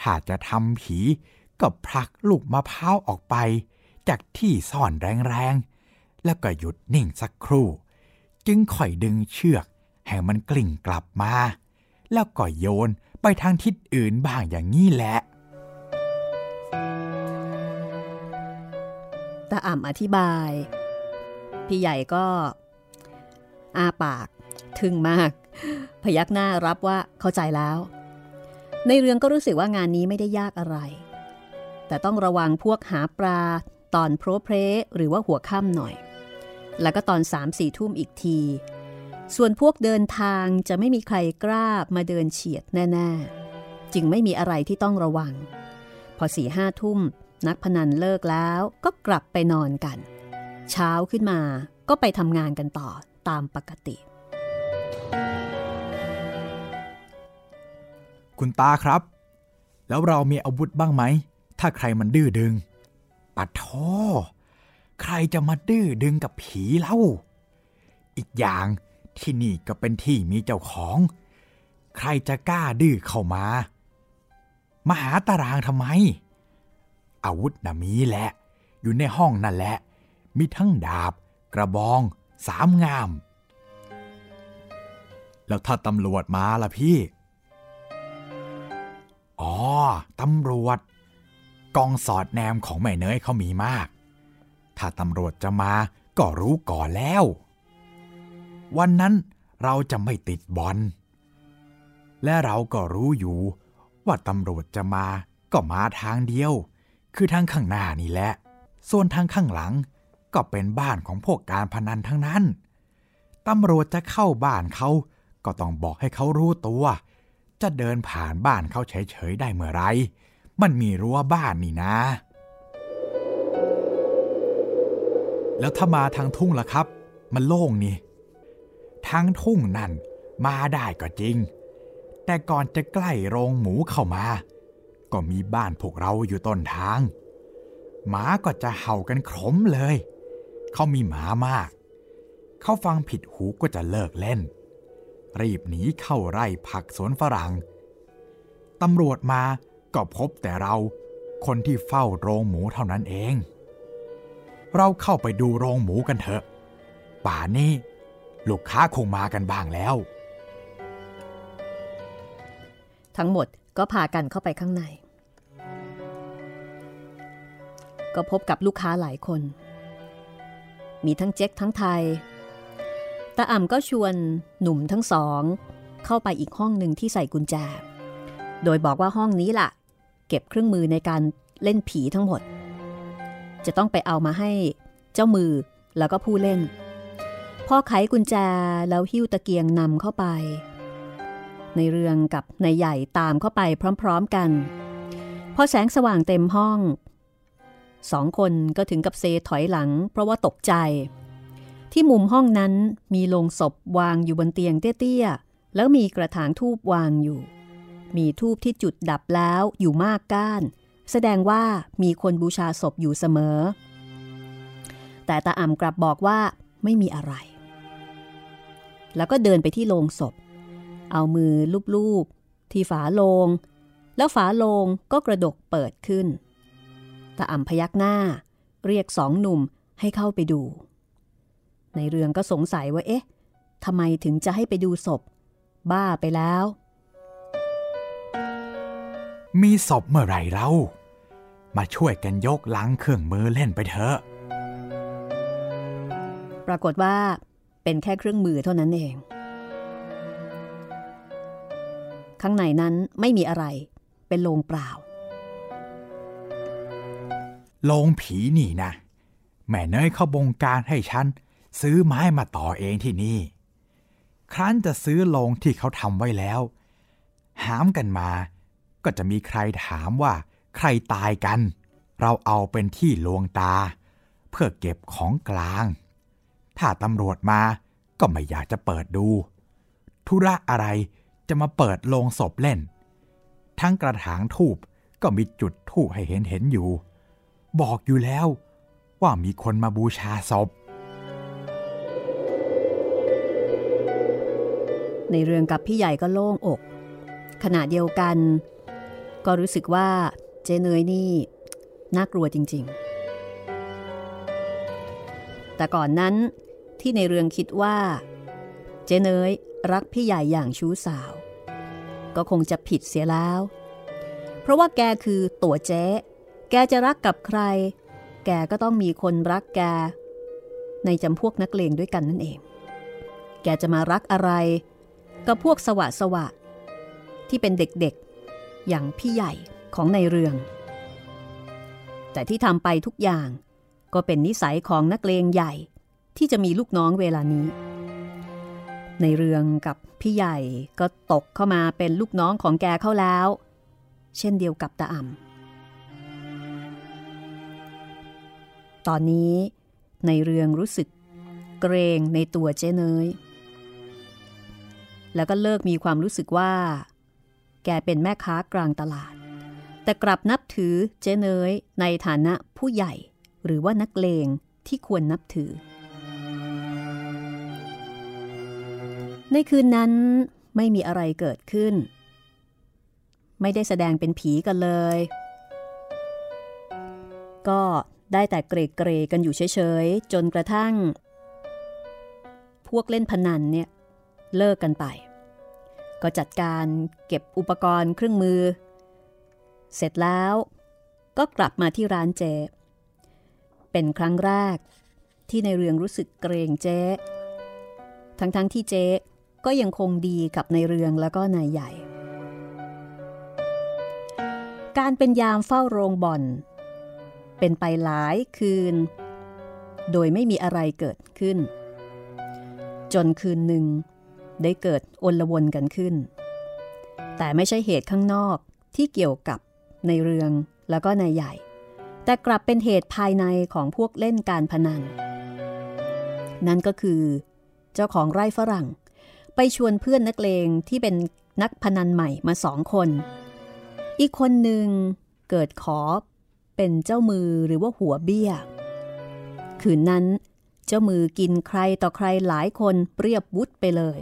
ถ้าจะทำผีก็ผลักลูกมะพร้าวออกไป จากที่ซ่อนแรงๆ แล้วก็หยุดนิ่งสักครู่ จึงค่อยดึงเชือก ให้มันกลิ่งกลับมา แล้วก็โยนไปทางทิศอื่นบ้างอย่างนี้แหละตาอ่ำอธิบาย พี่ใหญ่ก็อาปาก ทึ่งมาก พยักหน้ารับว่าเข้าใจแล้ว ในเรืองก็รู้สึกว่างานนี้ไม่ได้ยากอะไร แต่ต้องระวังพวกหาปลาตอนโพรเพรหรือว่าหัวค่ำหน่อย แล้วก็ตอนสามสี่ทุ่มอีกที ส่วนพวกเดินทางจะไม่มีใครกล้ามาเดินเฉียดแน่ๆ จึงไม่มีอะไรที่ต้องระวัง พอสี่ห้าทุ่มนักพนันเลิกแล้วก็กลับไปนอนกัน เช้าขึ้นมาก็ไปทำงานกันต่อตามปกติ คุณตาครับ แล้วเรามีอาวุธบ้างไหม ถ้าใครมันดื้อดึง ปัดโทใครจะมาดื้อดึงกับผีเล่า อีกอย่างที่นี่ก็เป็นที่มีเจ้าของ ใครจะกล้าดื้อเข้ามา มาหาตารางทำไม อาวุธน่ะมีแหละ อยู่ในห้องนั่นแหละ มีทั้งดาบ กระบอง สามงาม แล้วถ้าตำรวจมาล่ะพี่ อ๋อ ตำรวจ กองสอดแนมของแม่เนยเขามีมาก ถ้าตำรวจจะมาก็รู้ก่อนแล้ว วันนั้นเราจะไม่ติดบอล และเราก็รู้อยู่ ว่าตำรวจจะมาก็มาทางเดียว คือทางข้างหน้านี่แหละ ส่วนทางข้างหลังก็เป็นบ้านของพวกการพนันทั้งนั้น ตำรวจจะเข้าบ้านเขา ก็ต้องบอกให้เขารู้ตัว จะเดินผ่านบ้านเขาเฉยๆได้เมื่อไร มันมีรั้วบ้านนี่นะ แล้วถ้ามาทางทุ่งล่ะครับ มันโล่งนี่ ทางทุ่งนั่นมาได้ก็จริง แต่ก่อนจะใกล้โรงหมูเข้ามา ก็มีบ้านพวกเราอยู่ต้นทาง หมาก็จะเห่ากันขมเลย เขามีหมามาก เขาฟังผิดหูก็จะเลิกเล่น รีบหนีเข้าไร่ผักสวนฝรั่งตำรวจมาก็พบแต่เรา คนที่เฝ้าโรงหมูเท่านั้นเอง เราเข้าไปดูโรงหมูกันเถอะ ป่านี้ ลูกค้าคงมากันบ้างแล้ว ทั้งหมดก็พากันเข้าไปข้างใน ก็พบกับลูกค้าหลายคน มีทั้งเจ๊กทั้งไทย ตาอ่ำก็ชวนหนุ่มทั้งสอง เข้าไปอีกห้องหนึ่งที่ใส่กุญแจ โดยบอกว่าห้องนี้ล่ะ เก็บเครื่องมือในการเล่นผีทั้งหมด จะต้องไปเอามาให้เจ้ามือแล้วก็ผู้เล่นพอไขกุญแจแล้วหิ้วตะเกียงนำเข้าไป ในเรืองกับในใหญ่ตามเข้าไปพร้อมๆกันพอแสงสว่างเต็มห้องสองคนก็ถึงกับเซถอยหลัง เพราะว่าตกใจ ที่มุมห้องนั้นมีโลงศพวางอยู่บนเตียงเตี้ยๆ แล้วมีกระถางทูบวางอยู่ มีทูบที่จุดดับแล้วอยู่มากก้าน แสดงว่ามีคนบูชาศพอยู่เสมอ แต่ตาอ่ำกลับบอกว่าไม่มีอะไร แล้วก็เดินไปที่โลงศพ เอามือลูบๆ ที่ฝาโลง แล้วฝาโลงก็กระดกเปิดขึ้นตาอ่ำพยักหน้า เรียกสองหนุ่มให้เข้าไปดู ในเรืองก็สงสัยว่าเอ๊ะทำไมถึงจะให้ไปดูศพ บ้าไปแล้ว มีศพเมื่อไหร่เรา มาช่วยกันยกลังเครื่องมือเล่นไปเถอะ ปรากฏว่า เป็นแค่เครื่องมือเท่านั้นเอง ข้างในนั้นไม่มีอะไร เป็นโลงเปล่าโรงผีนี่นะ แม่เนยเขาบงการให้ฉัน ซื้อไม้มาต่อเองที่นี่ ครั้นจะซื้อโรงที่เขาทำไว้แล้ว หามกันมา ก็จะมีใครถามว่า ใครตายกัน เราเอาเป็นที่ลวงตา เพื่อเก็บของกลาง ถ้าตำรวจมาก็ไม่อยากจะเปิดดู ธุระอะไรจะมาเปิดโลงศพเล่น ทั้งกระถางทูบก็มีจุดทูบให้เห็นเห็นอยู่ บอกอยู่แล้วว่ามีคนมาบูชาศพ ในเรืองกับพี่ใหญ่ก็โล่งอก ขณะเดียวกัน ก็รู้สึกว่าเจเนยนี่น่ากลัวจริง ๆ แต่ก่อนนั้นที่ในเรืองคิดว่า เจเนยรักพี่ใหญ่อย่างชู้สาว ก็คงจะผิดเสียแล้ว เพราะว่าแกคือตัวเจ๊แกจะรักกับใคร แกก็ต้องมีคนรักแก ในจำพวกนักเลงด้วยกันนั่นเอง แกจะมารักอะไร กับพวกสวะสวะ ที่เป็นเด็กๆ อย่างพี่ใหญ่ของในเรือง แต่ที่ทำไปทุกอย่างก็เป็นนิสัยของนักเลงใหญ่ที่จะมีลูกน้องเวลานี้ ในเรืองกับพี่ใหญ่ก็ตกเข้ามาเป็นลูกน้องของแกเข้าแล้ว เช่นเดียวกับตาอ่ำตอนนี้ในเรืองรู้สึกเกรงในตัวเจ๊เนย แล้วก็เลิกมีความรู้สึกว่า แกเป็นแม่ค้ากลางตลาด แต่กลับนับถือเจ๊เนยในฐานะผู้ใหญ่ หรือว่านักเลงที่ควรนับถือ ในคืนนั้นไม่มีอะไรเกิดขึ้น ไม่ได้แสดงเป็นผีกันเลย ก็ได้แต่เกรกเกรกันอยู่เฉยๆ จนกระทั่ง พวกเล่นพนันเนี่ย เลิกกันไป ก็จัดการเก็บอุปกรณ์เครื่องมือ เสร็จแล้วก็กลับมาที่ร้านเจ เป็นครั้งแรกที่ในเรืองรู้สึกเกรงเจ๊ทั้งๆทที่เจ๊ก็ยังคงดีกับในเรืองแล้วก็นายใหญ่ การเป็นยามเฝ้าโรงบ่อน เป็นไปหลายคืน โดยไม่มีอะไรเกิดขึ้น จนคืนหนึ่ง ได้เกิดอนลวนกันขึ้น แต่ไม่ใช่เหตุข้างนอกที่เกี่ยวกับในเรืองแล้วก็ในใหญ่ แต่กลับเป็นเหตุภายในของพวกเล่นการพนัน นั่นก็คือ เจ้าของไร่ฝรั่ง ไปชวนเพื่อนนักเลงที่เป็นนักพนันใหม่มาสองคน อีกคนหนึ่งเกิดขอเป็นเจ้ามือหรือว่าหัวเบี้ย คืนนั้น เจ้ามือกินใครต่อใครหลายคนเรียบวุฒไปเลย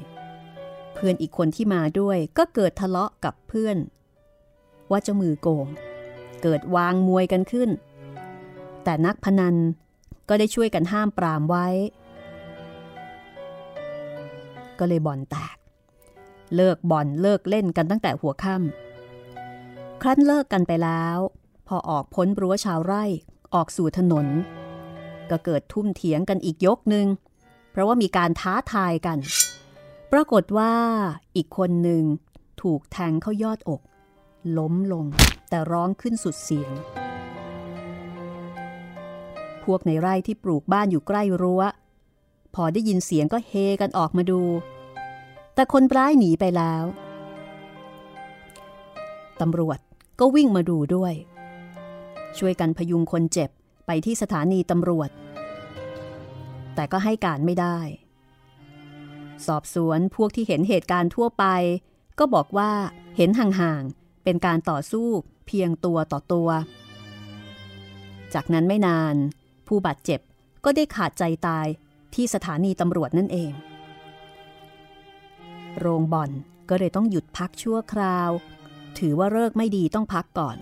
เพื่อนอีกคนที่มาด้วยก็เกิดทะเลาะกับเพื่อน ว่าเจ้ามือโกง เกิดวางมวยกันขึ้น แต่นักพนันก็ได้ช่วยกันห้ามปรามไว้ ก็เลยบ่อนแตก เลิกบ่อนเลิกเล่นกันตั้งแต่หัวค่ำครั้นเลิกกันไปแล้ว พอออกพ้นรั้วชาวไร่ออกสู่ถนน ก็เกิดทุ่มเถียงกันอีกยกหนึ่งเพราะว่ามีการท้าทายกัน ปรากฏว่าอีกคนหนึ่งถูกแทงเข้ายอดอก ล้มลงแต่ร้องขึ้นสุดเสียง พวกในไร่ที่ปลูกบ้านอยู่ใกล้รั้ว พอได้ยินเสียงก็เฮกันออกมาดู แต่คนร้ายหนีไปแล้วตำรวจก็วิ่งมาดูด้วย ช่วยกันพยุงคนเจ็บไปที่สถานีตำรวจ แต่ก็ให้การไม่ได้ สอบสวนพวกที่เห็นเหตุการณ์ทั่วไป ก็บอกว่าเห็นห่างๆ เป็นการต่อสู้เพียงตัวต่อตัว จากนั้นไม่นาน ผู้บาดเจ็บก็ได้ขาดใจตายที่สถานีตำรวจนั่นเอง โรงบ่อนก็เลยต้องหยุดพักชั่วคราว ถือว่าเลิกไม่ดีต้องพักก่อน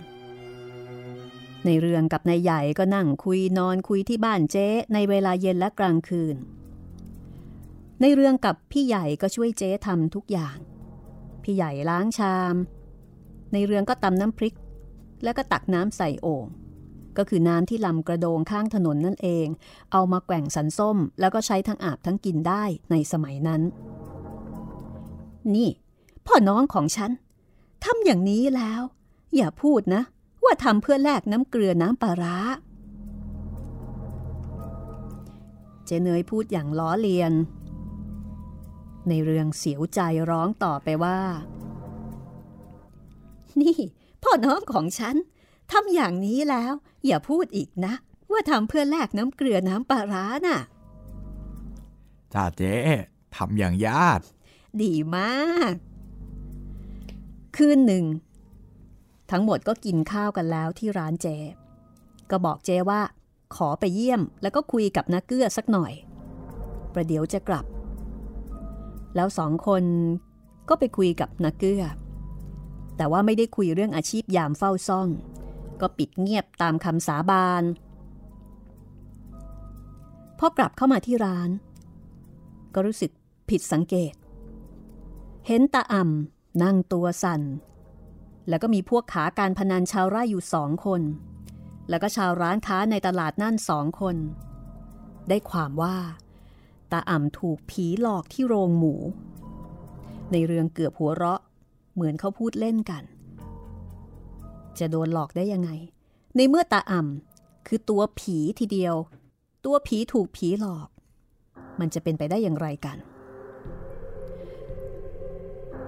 ในเรืองกับนายใหญ่ก็นั่งคุยนอนคุยที่บ้านเจ๊ในเวลาเย็นและกลางคืน ในเรื่องกับพี่ใหญ่ก็ช่วยเจ๊ทำทุกอย่าง พี่ใหญ่ล้างชาม ในเรื่องก็ตำน้ำพริก แล้วก็ตักน้ำใส่โอ่งก็คือน้ำที่ลำกระโดงข้างถนนนั่นเอง เอามาแกว่งสันส้ม แล้วก็ใช้ทั้งอาบทั้งกินได้ในสมัยนั้น นี่ พ่อน้องของฉันทำอย่างนี้แล้ว อย่าพูดนะ ว่าทำเพื่อแลกน้ำเกลือน้ำปลาร้า เจเนยพูดอย่างล้อเลียน ในเรืองเสียวใจร้องต่อไปว่า นี่พ่อน้องของฉันทำอย่างนี้แล้ว อย่าพูดอีกนะ ว่าทำเพื่อแลกน้ำเกลือน้ำปลาร้าน่ะจ้าเจ๊ทำอย่างญาติ ดีมาก คืนหนึ่ง ทั้งหมดก็กินข้าวกันแล้วที่ร้านเจ ก็บอกเจว่า ขอไปเยี่ยมแล้วก็คุยกับนักเกื้อสักหน่อย ประเดี๋ยวจะกลับ แล้วสองคนก็ไปคุยกับนักเกื้อ แต่ว่าไม่ได้คุยเรื่องอาชีพยามเฝ้าซ่อง ก็ปิดเงียบตามคำสาบานพอกลับเข้ามาที่ร้าน ก็รู้สึกผิดสังเกต เห็นตาอ่ำนั่งตัวสั่น แล้วก็มีพวกขาการพนันชาวไร่อยู่สองคน แล้วก็ชาวร้านค้าในตลาดนั่นสองคน ได้ความว่าาอ่ำถูกผีหลอกที่โรงหมู ในเรื่องเกือบหัวเราะ เหมือนเขาพูดเล่นกัน จะโดนหลอกได้ยังไง ในเมื่อตาอ่ำคือตัวผีทีเดียว ตัวผีถูกผีหลอก มันจะเป็นไปได้อย่างไรกัน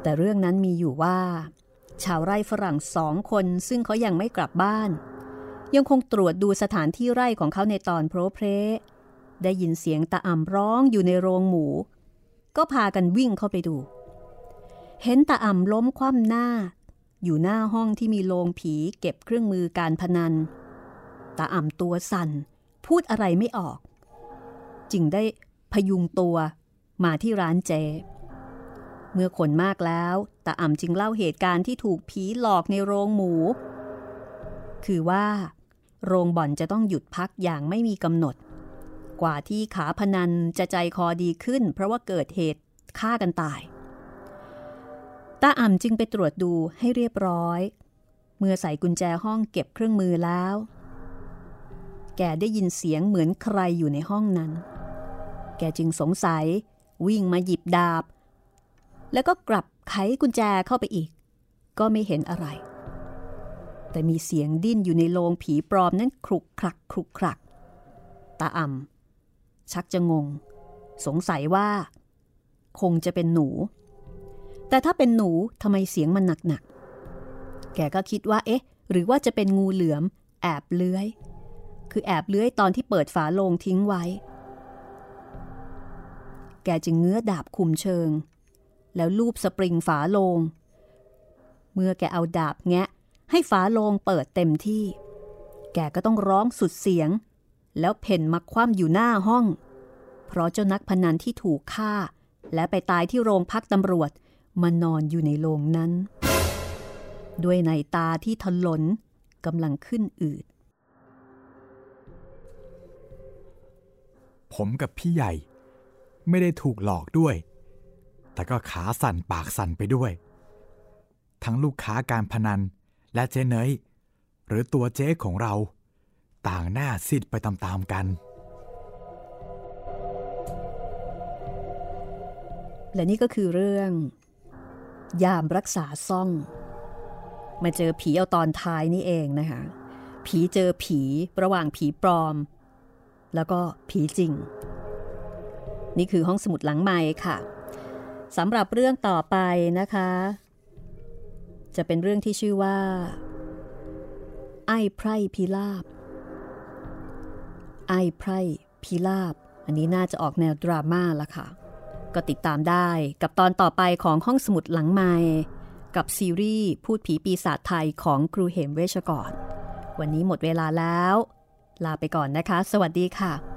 แต่เรื่องนั้นมีอยู่ว่า ชาวไร่ฝรั่งสองคนซึ่งเขายังไม่กลับบ้าน ยังคงตรวจดูสถานที่ไร่ของเขาในตอนโพรเพร ได้ยินเสียงตาอ่ำร้องอยู่ในโรงหมู ก็พากันวิ่งเข้าไปดู เห็นตาอ่ำล้มคว่ำหน้า อยู่หน้าห้องที่มีโรงผีเก็บเครื่องมือการพนัน ตาอ่ำตัวสั่น พูดอะไรไม่ออก จึงได้พยุงตัวมาที่ร้านเจ เมื่อคนมากแล้วตาอ่ำจึงเล่าเหตุการณ์ที่ถูกผีหลอกในโรงหมู คือว่า โรงบ่อนจะต้องหยุดพักอย่างไม่มีกำหนด กว่าที่ขาพนันจะใจคอดีขึ้น เพราะว่าเกิดเหตุฆ่ากันตาย ตาอ่ำจึงไปตรวจดูให้เรียบร้อย เมื่อใส่กุญแจห้องเก็บเครื่องมือแล้ว แกได้ยินเสียงเหมือนใครอยู่ในห้องนั้น แกจึงสงสัย วิ่งมาหยิบดาบ แล้วก็กลับไขกุญแจเข้าไปอีก ก็ไม่เห็นอะไร แต่มีเสียงดิ้นอยู่ในโรงผีปลอมนั้นครุกครักครุกครักตาอ่ำ ชักจะงง สงสัยว่า คงจะเป็นหนู แต่ถ้าเป็นหนูทำไมเสียงมันหนักๆ แกก็คิดว่า เอ๊ะ หรือว่าจะเป็นงูเหลือม แอบเลื้อย คือแอบเลื้อยตอนที่เปิดฝาโลงทิ้งไว้ แกจึงเงื้อดาบคุมเชิง แล้วลูบสปริงฝาโลง เมื่อแกเอาดาบแงะให้ฝาโลงเปิดเต็มที่ แกก็ต้องร้องสุดเสียง แล้วเพ่นมาคว่ำอยู่หน้าห้อง เพราะเจ้านักพนันที่ถูกฆ่า และไปตายที่โรงพักตำรวจมานอนอยู่ในโรงนั้น ด้วยในตาที่ถลนกำลังขึ้นอืด ผมกับพี่ใหญ่ ไม่ได้ถูกหลอกด้วย แต่ก็ขาสั่นปากสั่นไปด้วย ทั้งลูกค้าการพนันและเจ๊เนยหรือตัวเจ๊ของเรา ต่างหน้าซีดไปตามๆกัน และนี่ก็คือเรื่อง ยามรักษาซ่อง มาเจอผีเอาตอนท้ายนี่เองนะคะ ผีเจอผีระหว่างผีปลอม แล้วก็ผีจริง นี่คือห้องสมุดหลังไม้ค่ะสำหรับเรื่องต่อไปนะคะ จะเป็นเรื่องที่ชื่อว่า ไอ้ไพร่พิลาบ ไอ้ไพร่พิลาบ อันนี้น่าจะออกแนวดราม่าละค่ะ ก็ติดตามได้กับตอนต่อไปของห้องสมุดหลังไม้กับซีรีส์พูดผีปีศาจไทยของครูเหมเวชกร วันนี้หมดเวลาแล้ว ลาไปก่อนนะคะ สวัสดีค่ะ